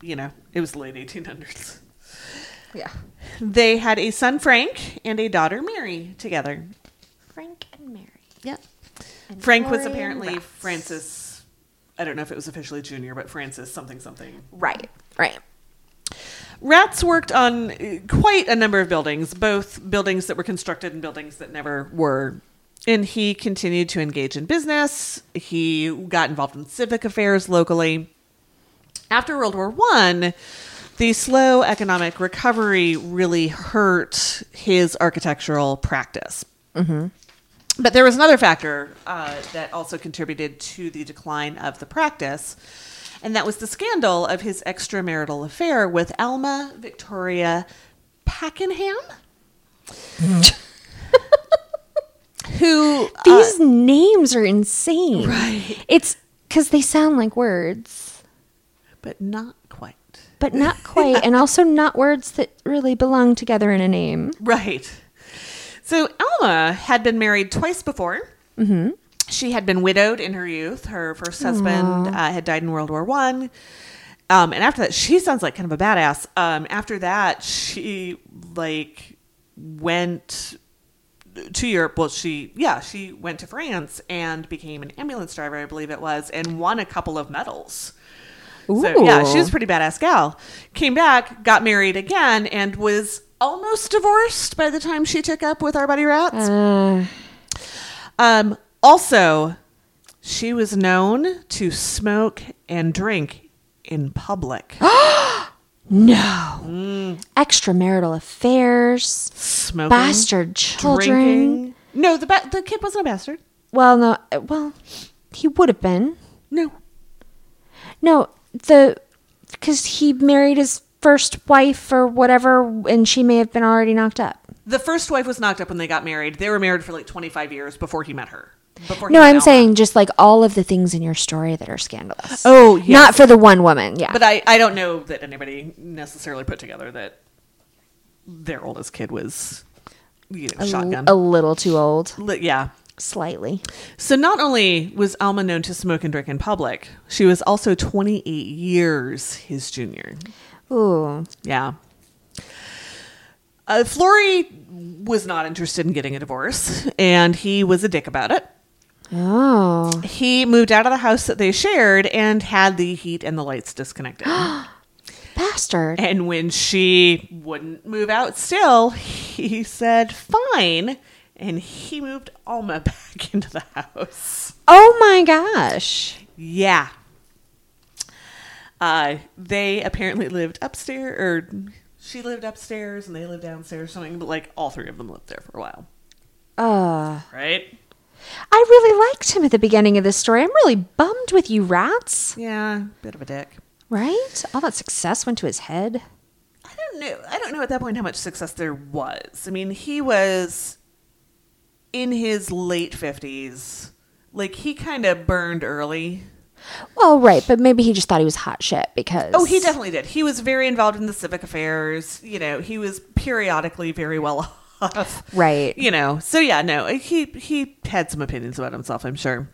You know, it was the late 1800s. Yeah, They had a son, Frank, and a daughter, Mary, together. Frank and Mary. Yeah. And Frank was apparently. Francis. I don't know if it was officially junior, but Francis something something. Right, right. Rats worked on uh, quite a number of buildings, both buildings that were constructed and buildings that never were. And he continued to engage in business. He got involved in civic affairs locally. After World War One, the slow economic recovery really hurt his architectural practice. But there was another factor uh, that also contributed to the decline of the practice, and that was the scandal of his extramarital affair with Alma Victoria Pakenham, who uh, These names are insane. Right. It's because they sound like words, but not quite but not (laughs) quite, and also not words that really belong together in a name. right. So Alma had been married twice before. Mm-hmm. She had been widowed in her youth. Her first husband uh, had died in World War One. Um, and after that, she sounds like kind of a badass. Um, after that, she like went to Europe. Well, she yeah, she went to France and became an ambulance driver, I believe it was, and won a couple of medals. So yeah, she was a pretty badass gal. Came back, got married again, and was almost divorced by the time she took up with our buddy Rats. Uh, Um, also, she was known to smoke and drink in public. (gasps) (gasps) No. Mm. Extramarital affairs, Smoking. bastard children. Drinking. No, the ba- the kid wasn't a bastard. Well, no. Well, he would have been. No. No, the because he married his first wife or whatever, and she may have been already knocked up. The first wife was knocked up when they got married. They were married for like 25 years before he met her. Before No, I'm Alma. saying just like all of the things in your story that are scandalous. Oh, yes. not for the one woman. Yeah, But I, I don't know that anybody necessarily put together that their oldest kid was, you know, a, shotgun. a little too old, Li- yeah. slightly. So not only was Alma known to smoke and drink in public, she was also 28 years his junior. Ooh, Yeah. Uh, Flory was not interested in getting a divorce, and he was a dick about it. Oh, He moved out of the house that they shared and had the heat and the lights disconnected. (gasps) bastard. and when she wouldn't move out still, he said, fine. And he moved Alma (laughs) back into the house. Oh my gosh. Yeah. Uh, they apparently lived upstairs, or she lived upstairs and they lived downstairs or something, but like all three of them lived there for a while. Uh, Right? I really liked him at the beginning of this story. I'm really bummed with you, rats. Yeah, bit of a dick. Right? All that success went to his head. I don't know. I don't know at that point how much success there was. I mean, he was in his late 50s. Like, he kind of burned early. Well, right, but maybe he just thought he was hot shit because. Oh, he definitely did. He was very involved in the civic affairs. You know, he was periodically very well off. Right. You know, so yeah, no, he he had some opinions about himself, I'm sure.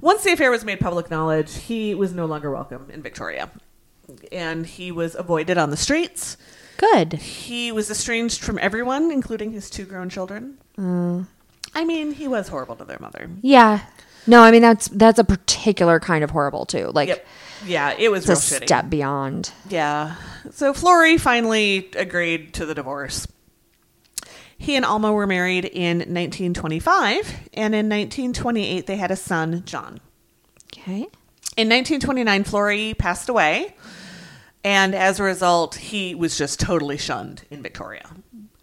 Once the affair was made public knowledge, he was no longer welcome in Victoria. And he was avoided on the streets. Good. He was estranged from everyone, including his two grown children. Mm. I mean, he was horrible to their mother. Yeah. No, I mean that's that's a particular kind of horrible too. Like Yep. Yeah, it was a shitty. step beyond. Yeah. So Flory finally agreed to the divorce. He and Alma were married in 1925, and in 1928 they had a son, John. Okay. In 1929, Flory passed away, and as a result, he was just totally shunned in Victoria.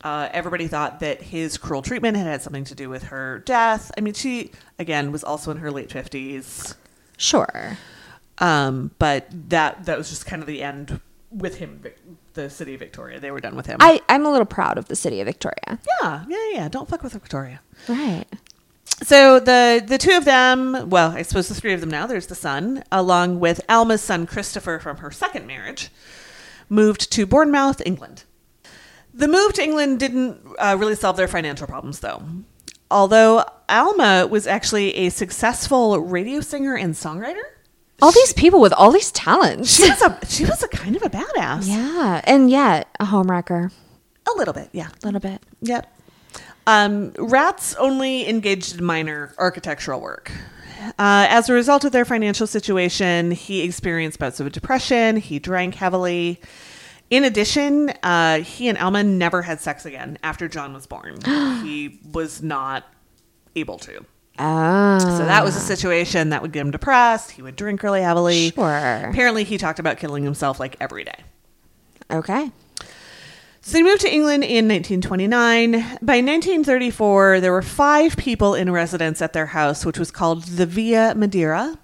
Uh, everybody thought that his cruel treatment had had something to do with her death. I mean, she, again, was also in her late 50s. Sure. Um, but that that was just kind of the end with him, the city of Victoria. They were done with him. I I'm a little proud of the city of Victoria. yeah, yeah, yeah. Don't fuck with Victoria. Right. So the the two of them, well, I suppose the three of them now. There's the son, along with Alma's son Christopher from her second marriage, moved to Bournemouth, England. The move to England didn't uh, really solve their financial problems, though. Although Alma was actually a successful radio singer and songwriter, All these people with all these talents. she was a she was a kind of a badass. yeah, and yet a homewrecker. A little bit, yeah. A little bit. Yep. Um, rats only engaged in minor architectural work. Uh, as a result of their financial situation, he experienced bouts of depression. He drank heavily. In addition, uh, he and Alma never had sex again after John was born. (gasps) he was not able to. Oh. So that was a ah. situation that would get him depressed. He would drink really heavily. Sure. Apparently, he talked about killing himself like every day. Okay. So they moved to England in 1929. By 1934, there were five people in residence at their house, which was called the Villa Madeira.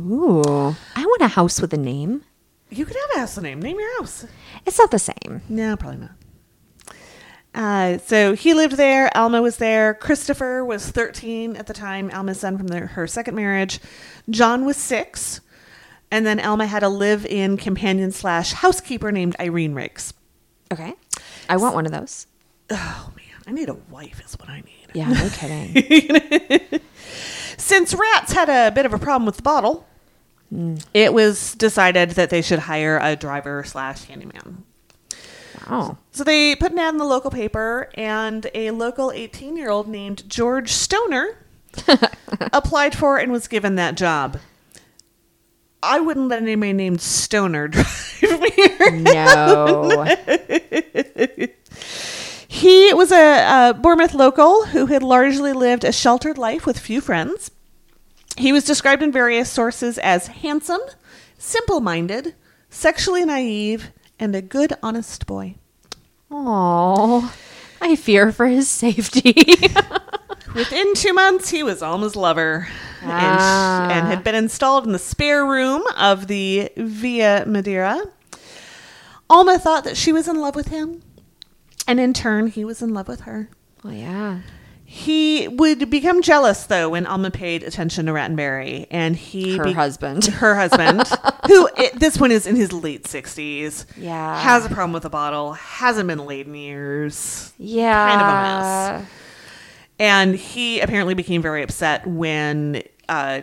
Ooh. I want a house with a name. You could have a house name. Name your house. It's not the same. No, probably not. Uh, so he lived there. Alma was there. Christopher was 13 at the time. Alma's son from their, her second marriage. John was six. And then Alma had a live in companion slash housekeeper named Irene Riggs. Okay. I want one of those. Oh, man. I need a wife, is what I need. Yeah, no kidding. (laughs) Since rats had a bit of a problem with the bottle, it was decided that they should hire a driver slash handyman. Wow. So they put an ad in the local paper, and a local 18 year old named George Stoner (laughs) applied for and was given that job. I wouldn't let anybody named Stoner (laughs) drive me. Around. No. (laughs) He was a, a Bournemouth local who had largely lived a sheltered life with few friends. He was described in various sources as handsome, simple minded, sexually naive, and a good, honest boy. Oh, I fear for his safety. (laughs) Within two months, he was Alma's lover and, Ah. and had been installed in the spare room of the Villa Madeira. Alma thought that she was in love with him, and in turn, he was in love with her. Oh, yeah. He would become jealous though when Alma paid attention to Rattenbury, and he Her be- husband. (laughs) her husband, who at this point is in his late sixties, Yeah. has a problem with the bottle, hasn't been laid in years, Yeah. kind of a mess. and he apparently became very upset when, uh,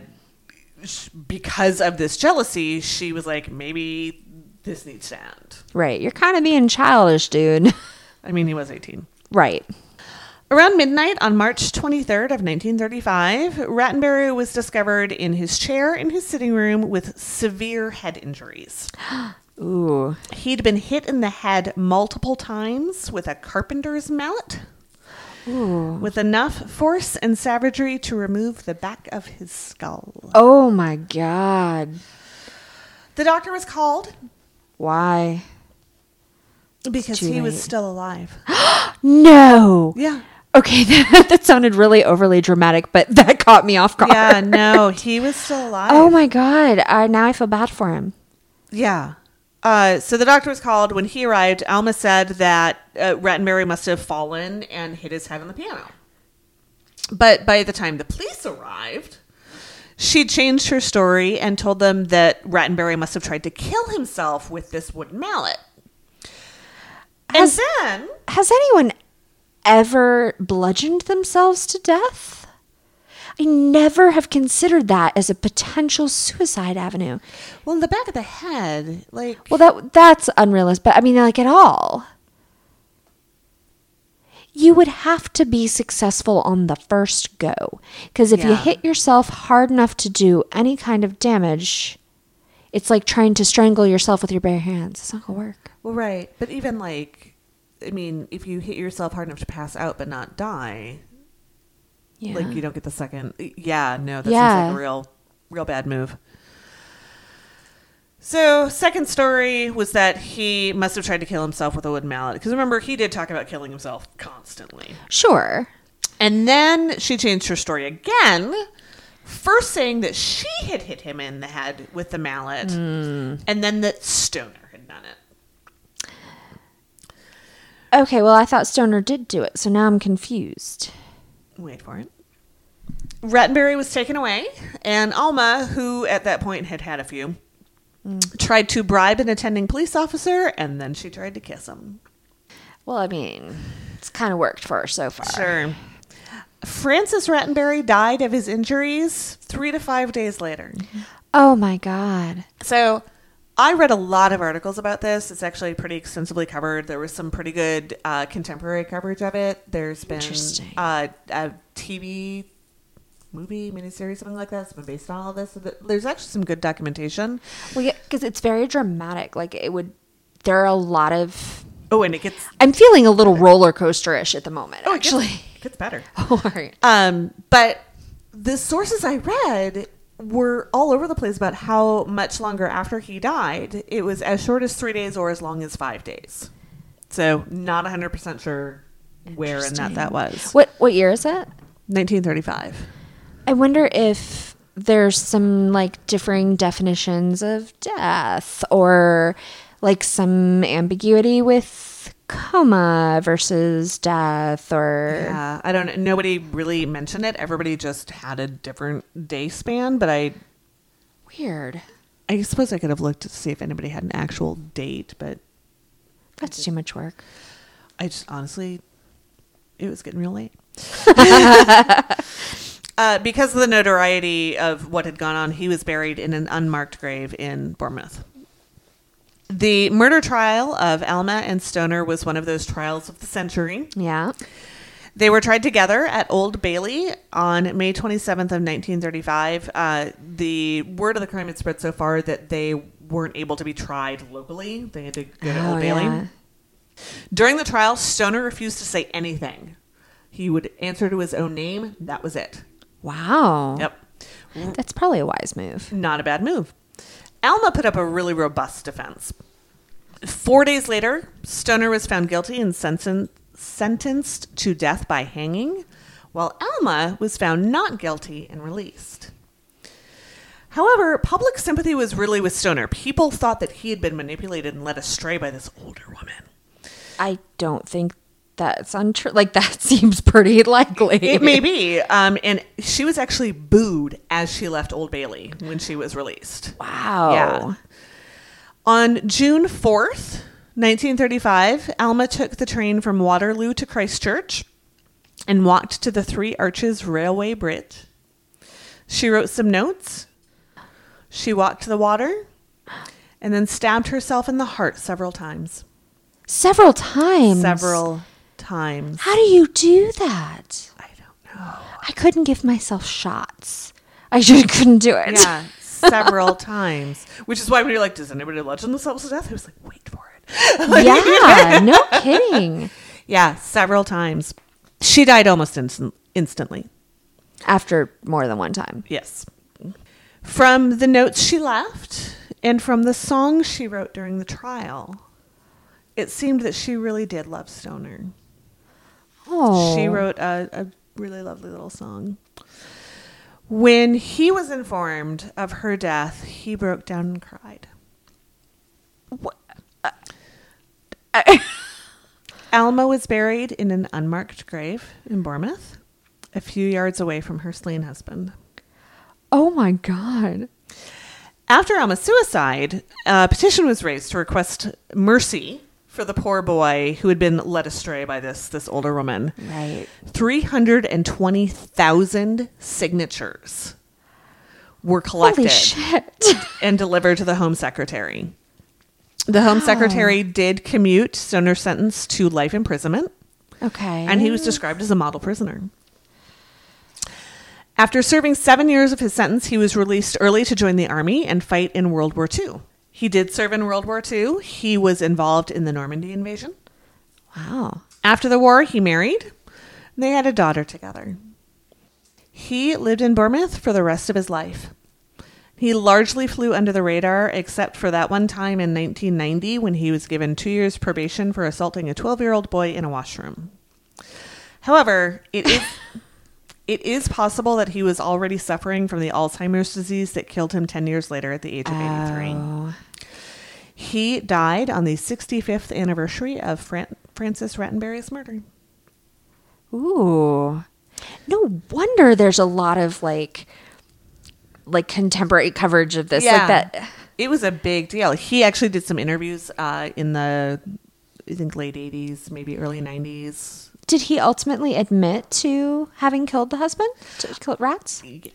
because of this jealousy, she was like, maybe this needs to end. Right. You're kind of being childish, dude. (laughs) I mean, he was eighteen. right. Around midnight on March 23rd of 1935, Rattenbury was discovered in his chair in his sitting room with severe head injuries. (gasps) Ooh. He'd been hit in the head multiple times with a carpenter's mallet, Ooh. with enough force and savagery to remove the back of his skull. Oh my God. The doctor was called Why? because he was still alive. (gasps) No. Yeah. Okay, (laughs) that, that sounded really overly dramatic, but (laughs) that caught me off guard. Yeah, no, he was still (laughs) alive. Oh my God. I, now I feel bad for him. Yeah. Uh, so the doctor was called. When he arrived, Alma said that uh, Rattenbury must have fallen and hit his head on the piano. But by the time the police arrived, she changed her story and told them that Rattenbury must have tried to kill himself with this wooden mallet. Has- and then, Has anyone ever bludgeoned themselves to death? I never have considered that as a potential suicide avenue. well, in the back of the head, like, Well, that that's unrealistic, but I mean, like at all. You would have to be successful on the first go, because if you hit yourself hard enough to do any kind of damage, it's like trying to strangle yourself with your bare hands. It's not gonna work. well, right. But even like, I mean, if you hit yourself hard enough to pass out but not die, Yeah. like you don't get the second yeah no that Yeah. seems like a real real bad move so second story was that he must have tried to kill himself with a wooden mallet because remember he did talk about killing himself constantly sure. and then she changed her story again first saying that she had hit him in the head with the mallet Hmm. and then that stoner had done it Okay, well, I thought Stoner did do it, so now I'm confused. Wait for it. Rattenbury was taken away, and Alma, who at that point had had a few, mm. tried to bribe an attending police officer, and then she tried to kiss him. Well, I mean, it's kind of worked for her so far. Sure. Francis Rattenbury died of his injuries three to five days later. Oh my god. So I read a lot of articles about this. It's actually pretty extensively covered. There was some pretty good uh, contemporary coverage of it. There's been uh, a TV movie, miniseries, something like that. It's been based on all of this. So th- There's actually some good documentation. Well, yeah, because it's very dramatic. Like it would. There are a lot of. Oh, and it gets I'm feeling a little roller coaster-ish at the moment. oh, it gets- actually. it gets better. Oh, (laughs) all right. Um, but the sources I read were all over the place about how much longer after he died. It was as short as three days or as long as five days. So not 100% sure where and that that was. What what year is it? 1935. I wonder if there's some like differing definitions of death or like some ambiguity with coma versus death or Yeah, I don't know. Nobody really mentioned it. Everybody just had a different day span, but I weird. I suppose I could have looked to see if anybody had an actual date, but That's too much work. I just honestly, it was getting real late. (laughs) uh, because of the notoriety of what had gone on, he was buried in an unmarked grave in Bournemouth. The murder trial of Alma and Stoner was one of those trials of the century. Yeah. They were tried together at Old Bailey on May 27th of 1935. Uh, the word of the crime had spread so far that they weren't able to be tried locally. They had to go to Oh, Old Bailey. yeah. During the trial, Stoner refused to say anything. He would answer to his own name. That was it. Wow. Yep. That's probably a wise move. Not a bad move. Alma put up a really robust defense. Four days later, Stoner was found guilty and senten- sentenced to death by hanging, while Alma was found not guilty and released. However, public sympathy was really with Stoner. People thought that he had been manipulated and led astray by this older woman. I don't think that's untrue. Like that (laughs) seems pretty likely. It may be. Um, and she was actually booed as she left Old Bailey when she was released. Wow. Yeah. On June 4th, 1935, Alma took the train from Waterloo to Christchurch and walked to the Three Arches Railway Bridge. She wrote some notes. She walked to the water and then stabbed herself in the heart several times. Several times. Several times. How do you do that? I don't know. I couldn't give myself shots. I (laughs) just couldn't do it. Yeah, several (laughs) times. Which is why when you're like, does anybody legend themselves to death? I was like, wait for it. (laughs) yeah, no kidding. Yeah, several times. She died almost instant- instantly. After more than one time. Yes. From the notes she left and from the songs she wrote during the trial, it seemed that she really did love Stoner. Oh. She wrote a, a really lovely little song. When he was informed of her death, he broke down and cried. (laughs) Alma was buried in an unmarked grave in Bournemouth, a few yards away from her slain husband. Oh my god. After Alma's suicide, a petition was raised to request mercy for the poor boy who had been led astray by this this older woman. Right. 320,000 signatures were collected (laughs) and delivered to the Home Secretary. The Home Secretary did commute Stoner's sentence to life imprisonment, Okay. and he was described as a model prisoner. After serving seven years of his sentence, he was released early to join the army and fight in World War II. He did serve in World War II. He was involved in the Normandy invasion. Wow. After the war, he married. They had a daughter together. He lived in Bournemouth for the rest of his life. He largely flew under the radar, except for that one time in 1990 when he was given two years probation for assaulting a 12 year old boy in a washroom. However, it is. (laughs) It is possible that he was already suffering from the Alzheimer's disease that killed him 10 years later at the age of 83. Oh. He died on the 65th anniversary of Fran- Francis Rattenbury's murder. Ooh. No wonder there's a lot of like like contemporary coverage of this. Like that It was a big deal. He actually did some interviews uh, in the, I think, late 80s, maybe early 90s. Did he ultimately admit to having killed the husband? To kill rats? Yeah.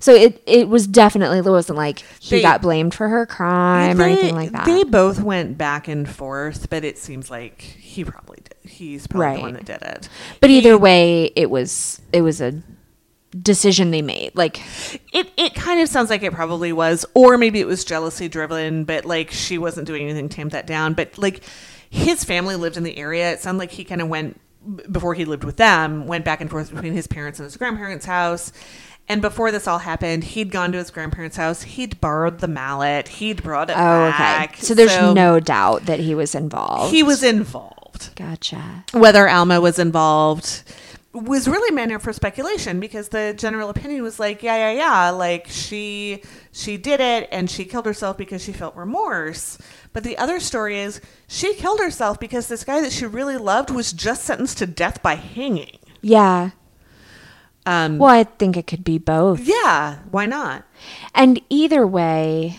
So it it was definitely it wasn't like he They- got blamed for her crime or anything like that. They both went back and forth, but it seems like he probably did. He's probably Right. the one that did it. but He- either way, it was it was a decision they made. Like It it kind of sounds like it probably was, or maybe it was jealousy driven, but like she wasn't doing anything to tamp that down. But like his family lived in the area. It sounded like he kind of went before he lived with them, went back and forth between his parents and his grandparents' house. And before this all happened, he'd gone to his grandparents' house. He'd borrowed the mallet. He'd brought it oh, back. okay. So there's no doubt that he was involved. He was involved Gotcha. whether Alma was involved was really meant for speculation because the general opinion was like, yeah, yeah, yeah, like she she did it and she killed herself because she felt remorse. But the other story is she killed herself because this guy that she really loved was just sentenced to death by hanging. Yeah. Um, Well, I think it could be both. yeah, why not? And either way,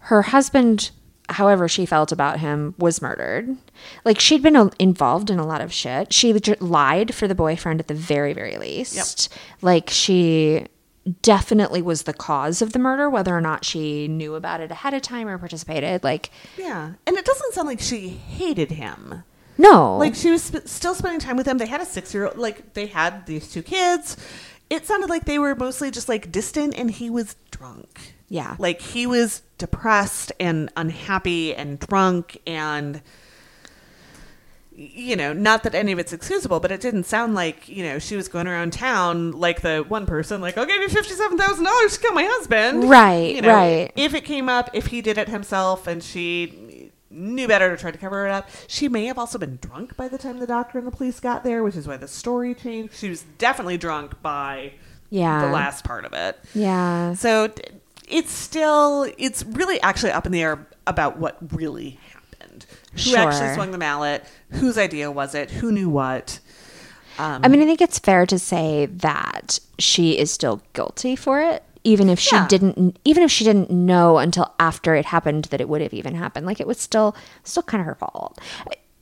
her husband, however she felt about him, was murdered. Like she'd been uh, involved in a lot of shit. She lied for the boyfriend at the very, very least. Like she definitely was the cause of the murder, whether or not she knew about it ahead of time or participated. Like, Yeah, and it doesn't sound like she hated him. no. Like she was sp- still spending time with him. They had a six year old. Like they had these two kids. It sounded like they were mostly just like distant, and he was drunk. Yeah. Like he was depressed and unhappy and drunk and you know, not that any of it's excusable, but it didn't sound like, you know, she was going around town like the one person, like, I'll give you $57,000 to kill my husband. Right, You know, right. If it came up, if he did it himself and she knew better to try to cover it up, she may have also been drunk by the time the doctor and the police got there, which is why the story changed. She was definitely drunk by Yeah. the last part of it. Yeah. So it's still, it's really actually up in the air about what really happened. Who actually swung the mallet? Whose idea was it? Who knew what? Um, I mean, I think it's fair to say that she is still guilty for it, even if she Yeah. didn't, even if she didn't know until after it happened that it would have even happened. Like it was still, still kind of her fault.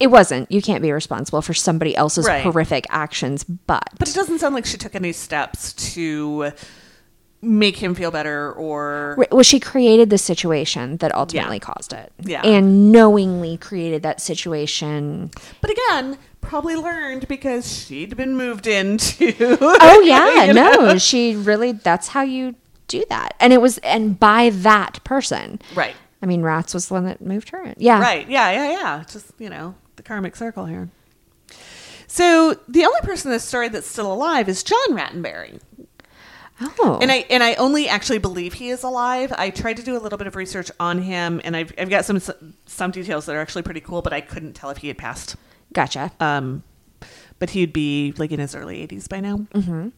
It wasn't. You can't be responsible for somebody else's Right. horrific actions, but, but it doesn't sound like she took any steps to make him feel better or well, she created the situation that ultimately Yeah. caused it, Yeah. and knowingly created that situation. But again, probably learned because she'd been moved into. (laughs) Oh (laughs) yeah, you know? no, she really. That's how you do that, and it was, and by that person, Right. I mean, Rats was the one that moved her in. Yeah. Right. Yeah, yeah, yeah. Just, you know, the karmic circle here. So the only person in this story that's still alive is John Rattenbury. Oh. And I and I only actually believe he is alive. I tried to do a little bit of research on him and I've I've got some some details that are actually pretty cool, but I couldn't tell if he had passed. gotcha. Um but he'd be like in his early 80s by now. Mm-hmm.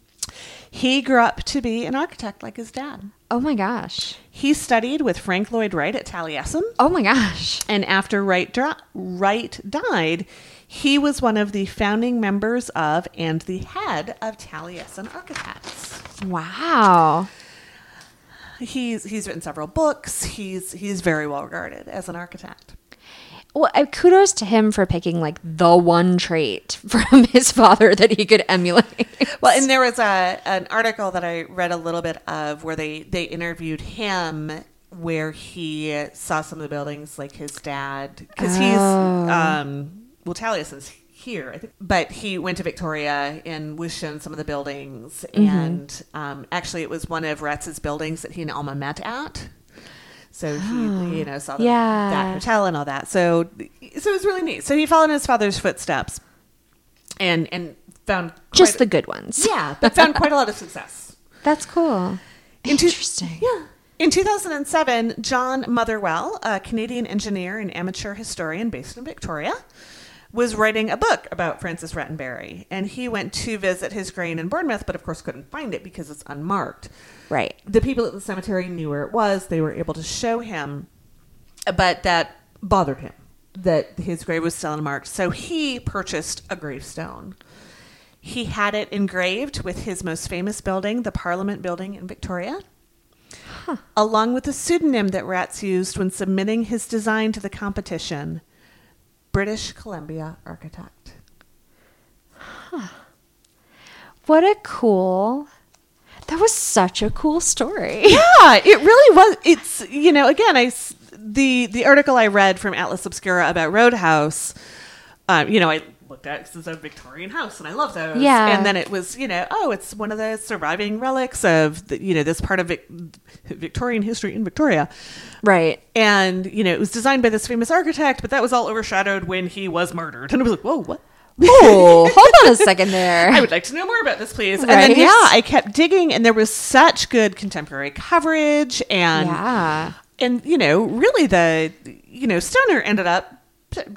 He grew up to be an architect like his dad. Oh my gosh. He studied with Frank Lloyd Wright at Taliesin. Oh my gosh. And after Wright, dra- Wright died, he was one of the founding members of and the head of Taliesin Architects. Wow. He's he's written several books. He's he's very well regarded as an architect. Well, uh, kudos to him for picking like the one trait (laughs) from his father that he could emulate. Well, and there was a an article that I read a little bit of where they they interviewed him where he saw some of the buildings like his dad because he's um well Taliesin's here I think but he went to Victoria and was shown some of the buildings and um actually it was one of Retz's buildings that he and Alma met at so he you know saw the, Yeah. that hotel and all that so so it was really neat so he followed in his father's footsteps and and found Just quite- the good ones. yeah, but found quite a lot of success. (laughs) That's cool. In two- Interesting. yeah. In 2007, John Motherwell, a Canadian engineer and amateur historian based in Victoria, was writing a book about Francis Rattenbury. And he went to visit his grain in Bournemouth, but of course couldn't find it because it's unmarked. Right. The people at the cemetery knew where it was. They were able to show him, but that bothered him that his grave was still unmarked. So he purchased a gravestone. He had it engraved with his most famous building, the Parliament Building in Victoria, along with the pseudonym that Rats used when submitting his design to the competition British Columbia Architect. What a cool. That was such a cool story. (laughs) Yeah, it really was. It's you know, again, I the the article I read from Atlas Obscura about Roedde House. Um, you know, I looked at because it's a Victorian house, and I love those. Yeah. and then it was you know, oh, it's one of the surviving relics of the, you know this part of Vic- Victorian history in Victoria. Right. And you know, it was designed by this famous architect, but that was all overshadowed when he was murdered. And I was like, whoa, what? Oh, (laughs) hold on a second there. I would like to know more about this, please. And then, yeah, I kept digging, and there was such good contemporary coverage, and yeah. and you know, really, the you know, Stoner ended up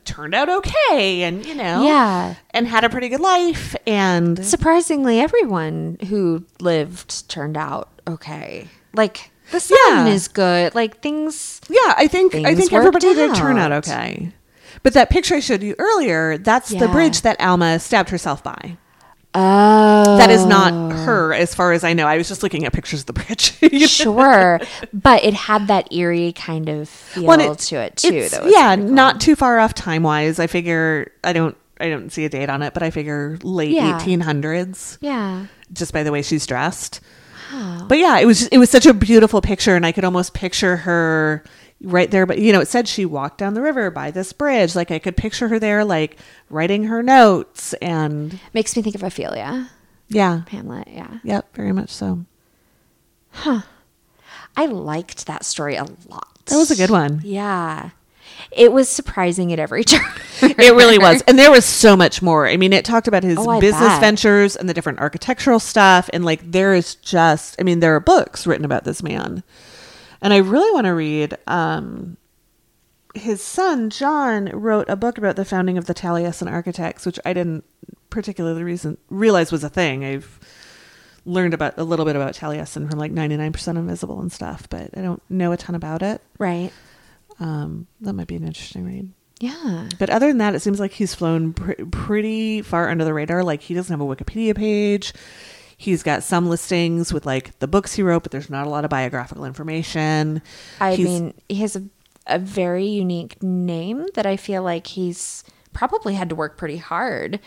turned out okay, and you know, Yeah. and had a pretty good life, and Surprisingly, everyone who lived turned out okay. Like the sun Yeah. is good. Like things. yeah, I think I think everybody did turn out out. okay. But that picture I showed you earlier, that's the bridge that Alma stabbed herself by. Oh, That is not oh. her, as far as I know. I was just looking at pictures of the bridge. (laughs) Sure, but it had that eerie kind of feel Well, and to it too. yeah, cool. not too far off time wise. I figure I don't I don't see a date on it, but I figure late Yeah. eighteen hundreds, Yeah. just by the way she's dressed. But yeah, it was it was such a beautiful picture, and I could almost picture her right there. But you know, it said she walked down the river by this bridge. Like I could picture her there, like writing her notes, and Makes me think of Ophelia, yeah, Hamlet. Yeah. yep, very much so. Huh. I liked that story a lot. That was a good one. Yeah. It was surprising at every (laughs) turn. It really was. And there was so much more. I mean, it talked about his Oh, business bet. ventures and the different architectural stuff. And like, there is just, I mean, there are books written about this man. And I really want to read, um, his son, John, wrote a book about the founding of the Taliesin Architects, which I didn't particularly reason, realize was a thing. I've learned about a little bit about Taliesin from like 99% Invisible and stuff, but I don't know a ton about it. right. Um, that might be an interesting read. Yeah. But other than that, it seems like he's flown pr- pretty far under the radar. Like he doesn't have a Wikipedia page. He's got some listings with like the books he wrote, but there's not a lot of biographical information. I He's- mean, he has a, a very unique name that I feel like he's probably had to work pretty hard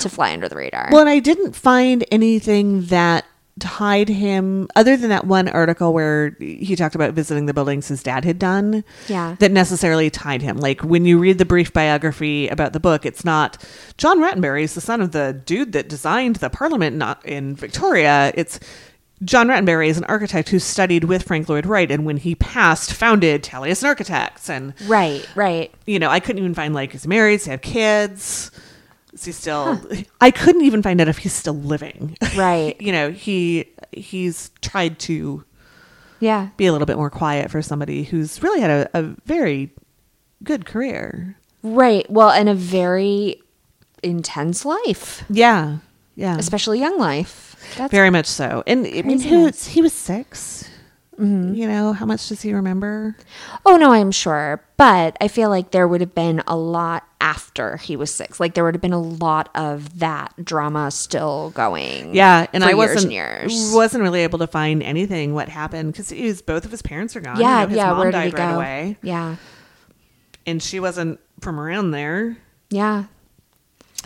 to fly under the radar. well, and I didn't find anything that tied him other than that one article where he talked about visiting the buildings his dad had done. Yeah. that necessarily tied him. Like when you read the brief biography about the book, it's not John Rattenbury is the son of the dude that designed the Parliament not in Victoria. It's John Rattenbury is an architect who studied with Frank Lloyd Wright, and when he passed, founded Taliesin Architects. And right, right. you know, I couldn't even find like he's married, he have kids? Is he still? (laughs) I couldn't even find out if he's still living. (laughs) Right. you know, he he's tried to Yeah. be a little bit more quiet for somebody who's really had a, a very good career. Right. Well, and a very intense life, Yeah. Yeah. especially young life. That's very much so. And I mean, he was, he was 6 You know, how much does he remember? Oh no, I'm sure, but I feel like there would have been a lot after he was six. Like there would have been a lot of that drama still going. Yeah, and I years wasn't and years. wasn't really able to find anything what happened because he was both of his parents are gone. You yeah, know, his yeah. mom Where did died he go? right away, Yeah, and she wasn't from around there. yeah,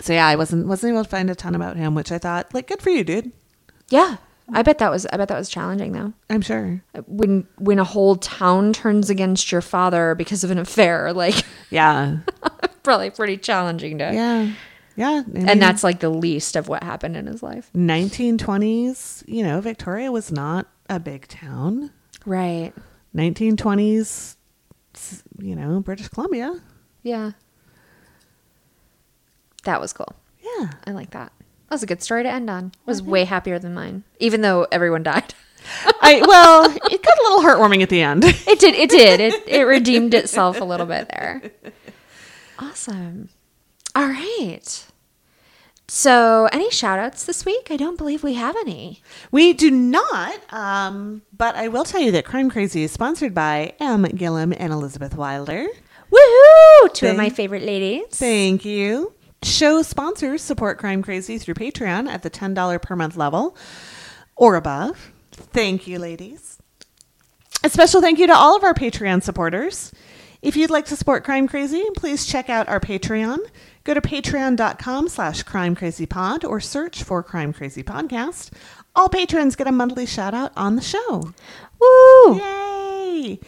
So yeah, I wasn't wasn't able to find a ton about him, which I thought like good for you, dude. yeah. I bet that was. I bet that was challenging though. I'm sure. When when a whole town turns against your father because of an affair, like Yeah, (laughs) probably pretty challenging to. yeah, yeah. I mean, And that's like the least of what happened in his life. 1920s. You know, Victoria was not a big town. Right. 1920s. You know, British Columbia. Yeah. That was cool. Yeah. I like that. That was a good story to end on. It was way happier than mine, even though everyone died. I well, (laughs) it got a little heartwarming at the end. It did. It did. It it redeemed itself a little bit there. Awesome. All right. So, any shout outs this week? I don't believe we have any. We do not, um, but I will tell you that Crime Crazy is sponsored by M. Gillum and Elizabeth Wilder. Woohoo! Two of my favorite ladies. Thank you. Show sponsors support Crime Crazy through Patreon at the $10 per month level or above. Thank you, ladies. A special thank you to all of our Patreon supporters. If you'd like to support Crime Crazy, please check out our Patreon. Go to patreon.com slash crimecrazypod or search for Crime Crazy Podcast. All patrons get a monthly shout out on the show. Woo! Yay!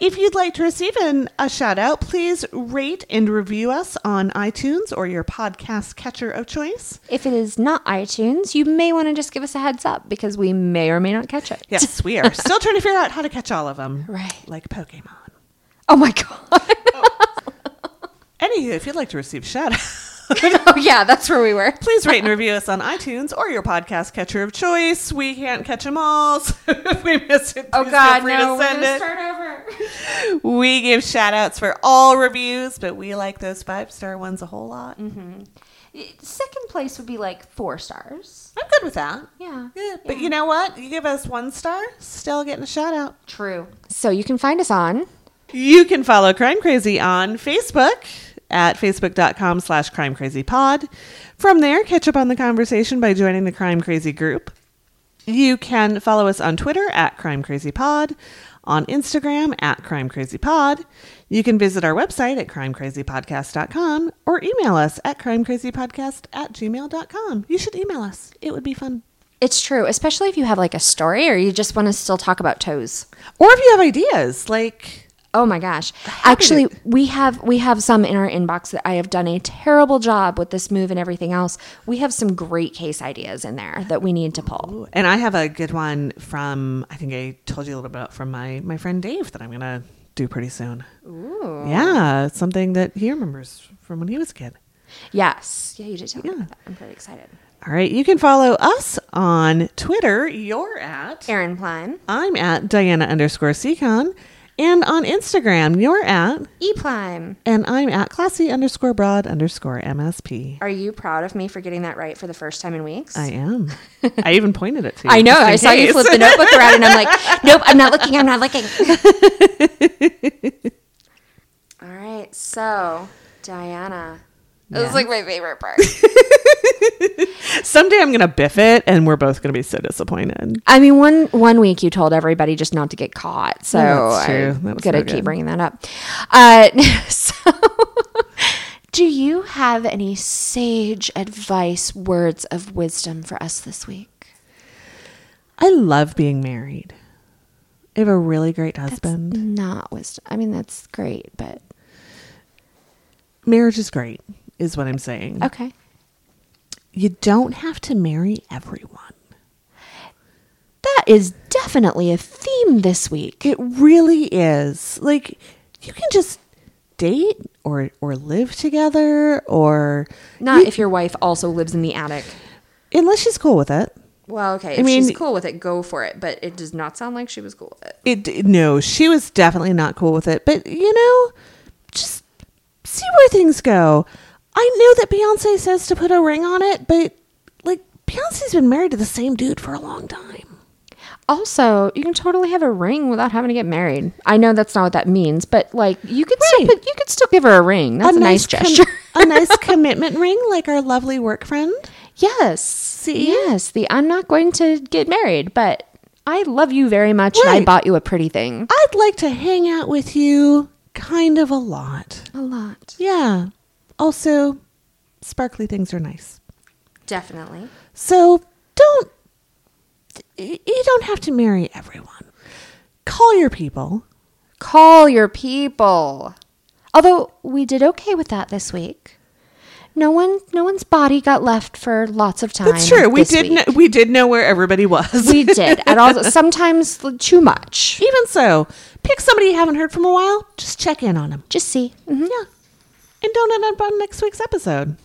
If you'd like to receive an, a shout out, please rate and review us on iTunes or your podcast catcher of choice. If it is not iTunes, you may want to just give us a heads up because we may or may not catch it. Yes, we are (laughs) still trying to figure out how to catch all of them. Right. Like Pokemon. Oh my (laughs) god. Anywho, if you'd like to receive shout out, (laughs) oh yeah, that's where we were. (laughs) please rate and review us on iTunes or your podcast catcher of choice. We can't catch them all, so (laughs) if we miss it, Oh god, feel free no, we're gonna it. start over. We give shout outs for all reviews, but we like those five star ones a whole lot. Mm-hmm. Second place would be like four stars. I'm good with that. Yeah. Yeah, but you know what? You give us one star, still getting a shout out. True. So you can find us on You can follow Crime Crazy on Facebook at facebook.com slash crime crazy pod. From there, catch up on the conversation by joining the Crime Crazy group. You can follow us on Twitter at Crime Crazy Pod, on Instagram at Crime Crazy Pod. You can visit our website at crimecrazypodcast.com or email us at crimecrazypodcast at gmail.com. You should email us. It would be fun. It's true, especially if you have like a story or you just want to still talk about toes. Or if you have ideas, like Oh my gosh. Actually, we have we have some in our inbox that I have done a terrible job with this move and everything else. We have some great case ideas in there that we need to pull. And I have a good one from I think I told you a little bit about from my my friend Dave that I'm gonna do pretty soon. Ooh. Yeah, something that he remembers from when he was a kid. Yes. Yeah, you did tell me Yeah. about that. I'm pretty excited. All right, you can follow us on Twitter. You're at Erin Plime. I'm at Diana underscore Seacon, and on Instagram you're at E Plime. and I'm at classy underscore broad underscore MSP. Are you proud of me for getting that right for the first time in weeks? I am. (laughs) I even pointed it to you. I know. I saw you flip the notebook around, and I'm like, (laughs) nope, I'm not looking. I'm not looking. (laughs) All right. So, Diana. This Yeah. is like my favorite part. (laughs) Someday I'm gonna biff it, and we're both gonna be so disappointed. I mean, one one week you told everybody just not to get caught, so Yeah, that's true. I'm That was gonna no keep good. bringing that up. Uh, (laughs) so, (laughs) do you have any sage advice, words of wisdom for us this week? I love being married. I have a really great husband. Not wisdom. I mean, that's great, but Marriage is great, is what I'm saying. okay. You don't have to marry everyone. That is definitely a theme this week. It really is. Like you can just date or or live together or Not you- if your wife also lives in the attic. unless she's cool with it. Well, okay. I If mean- she's cool with it, go for it. But it does not sound like she was cool with it. It no, she was definitely not cool with it. But you know, just see where things go. I know that Beyonce says to put a ring on it, but like Beyonce's been married to the same dude for a long time. Also, you can totally have a ring without having to get married. I know that's not what that means, but like you could still Right. put, you could still give her a ring. That's a, nice, com- gesture. a (laughs) nice commitment ring, like our lovely work friend. yes. See? Yes. The I'm not going to get married, but I love you very much and I bought you a pretty thing. I'd like to hang out with you kind of a lot. A lot. Yeah. Also, sparkly things are nice. Definitely. So don't, you don't have to marry everyone. Call your people. Call your people. Although we did okay with that this week. No one no one's body got left for lots of time. That's true. We did. Know, we did know where everybody was. we did. And also (laughs) sometimes too much. Even so, pick somebody you haven't heard from a while. Just check in on them. Just see. Mhm. Yeah. And don't end up on next week's episode.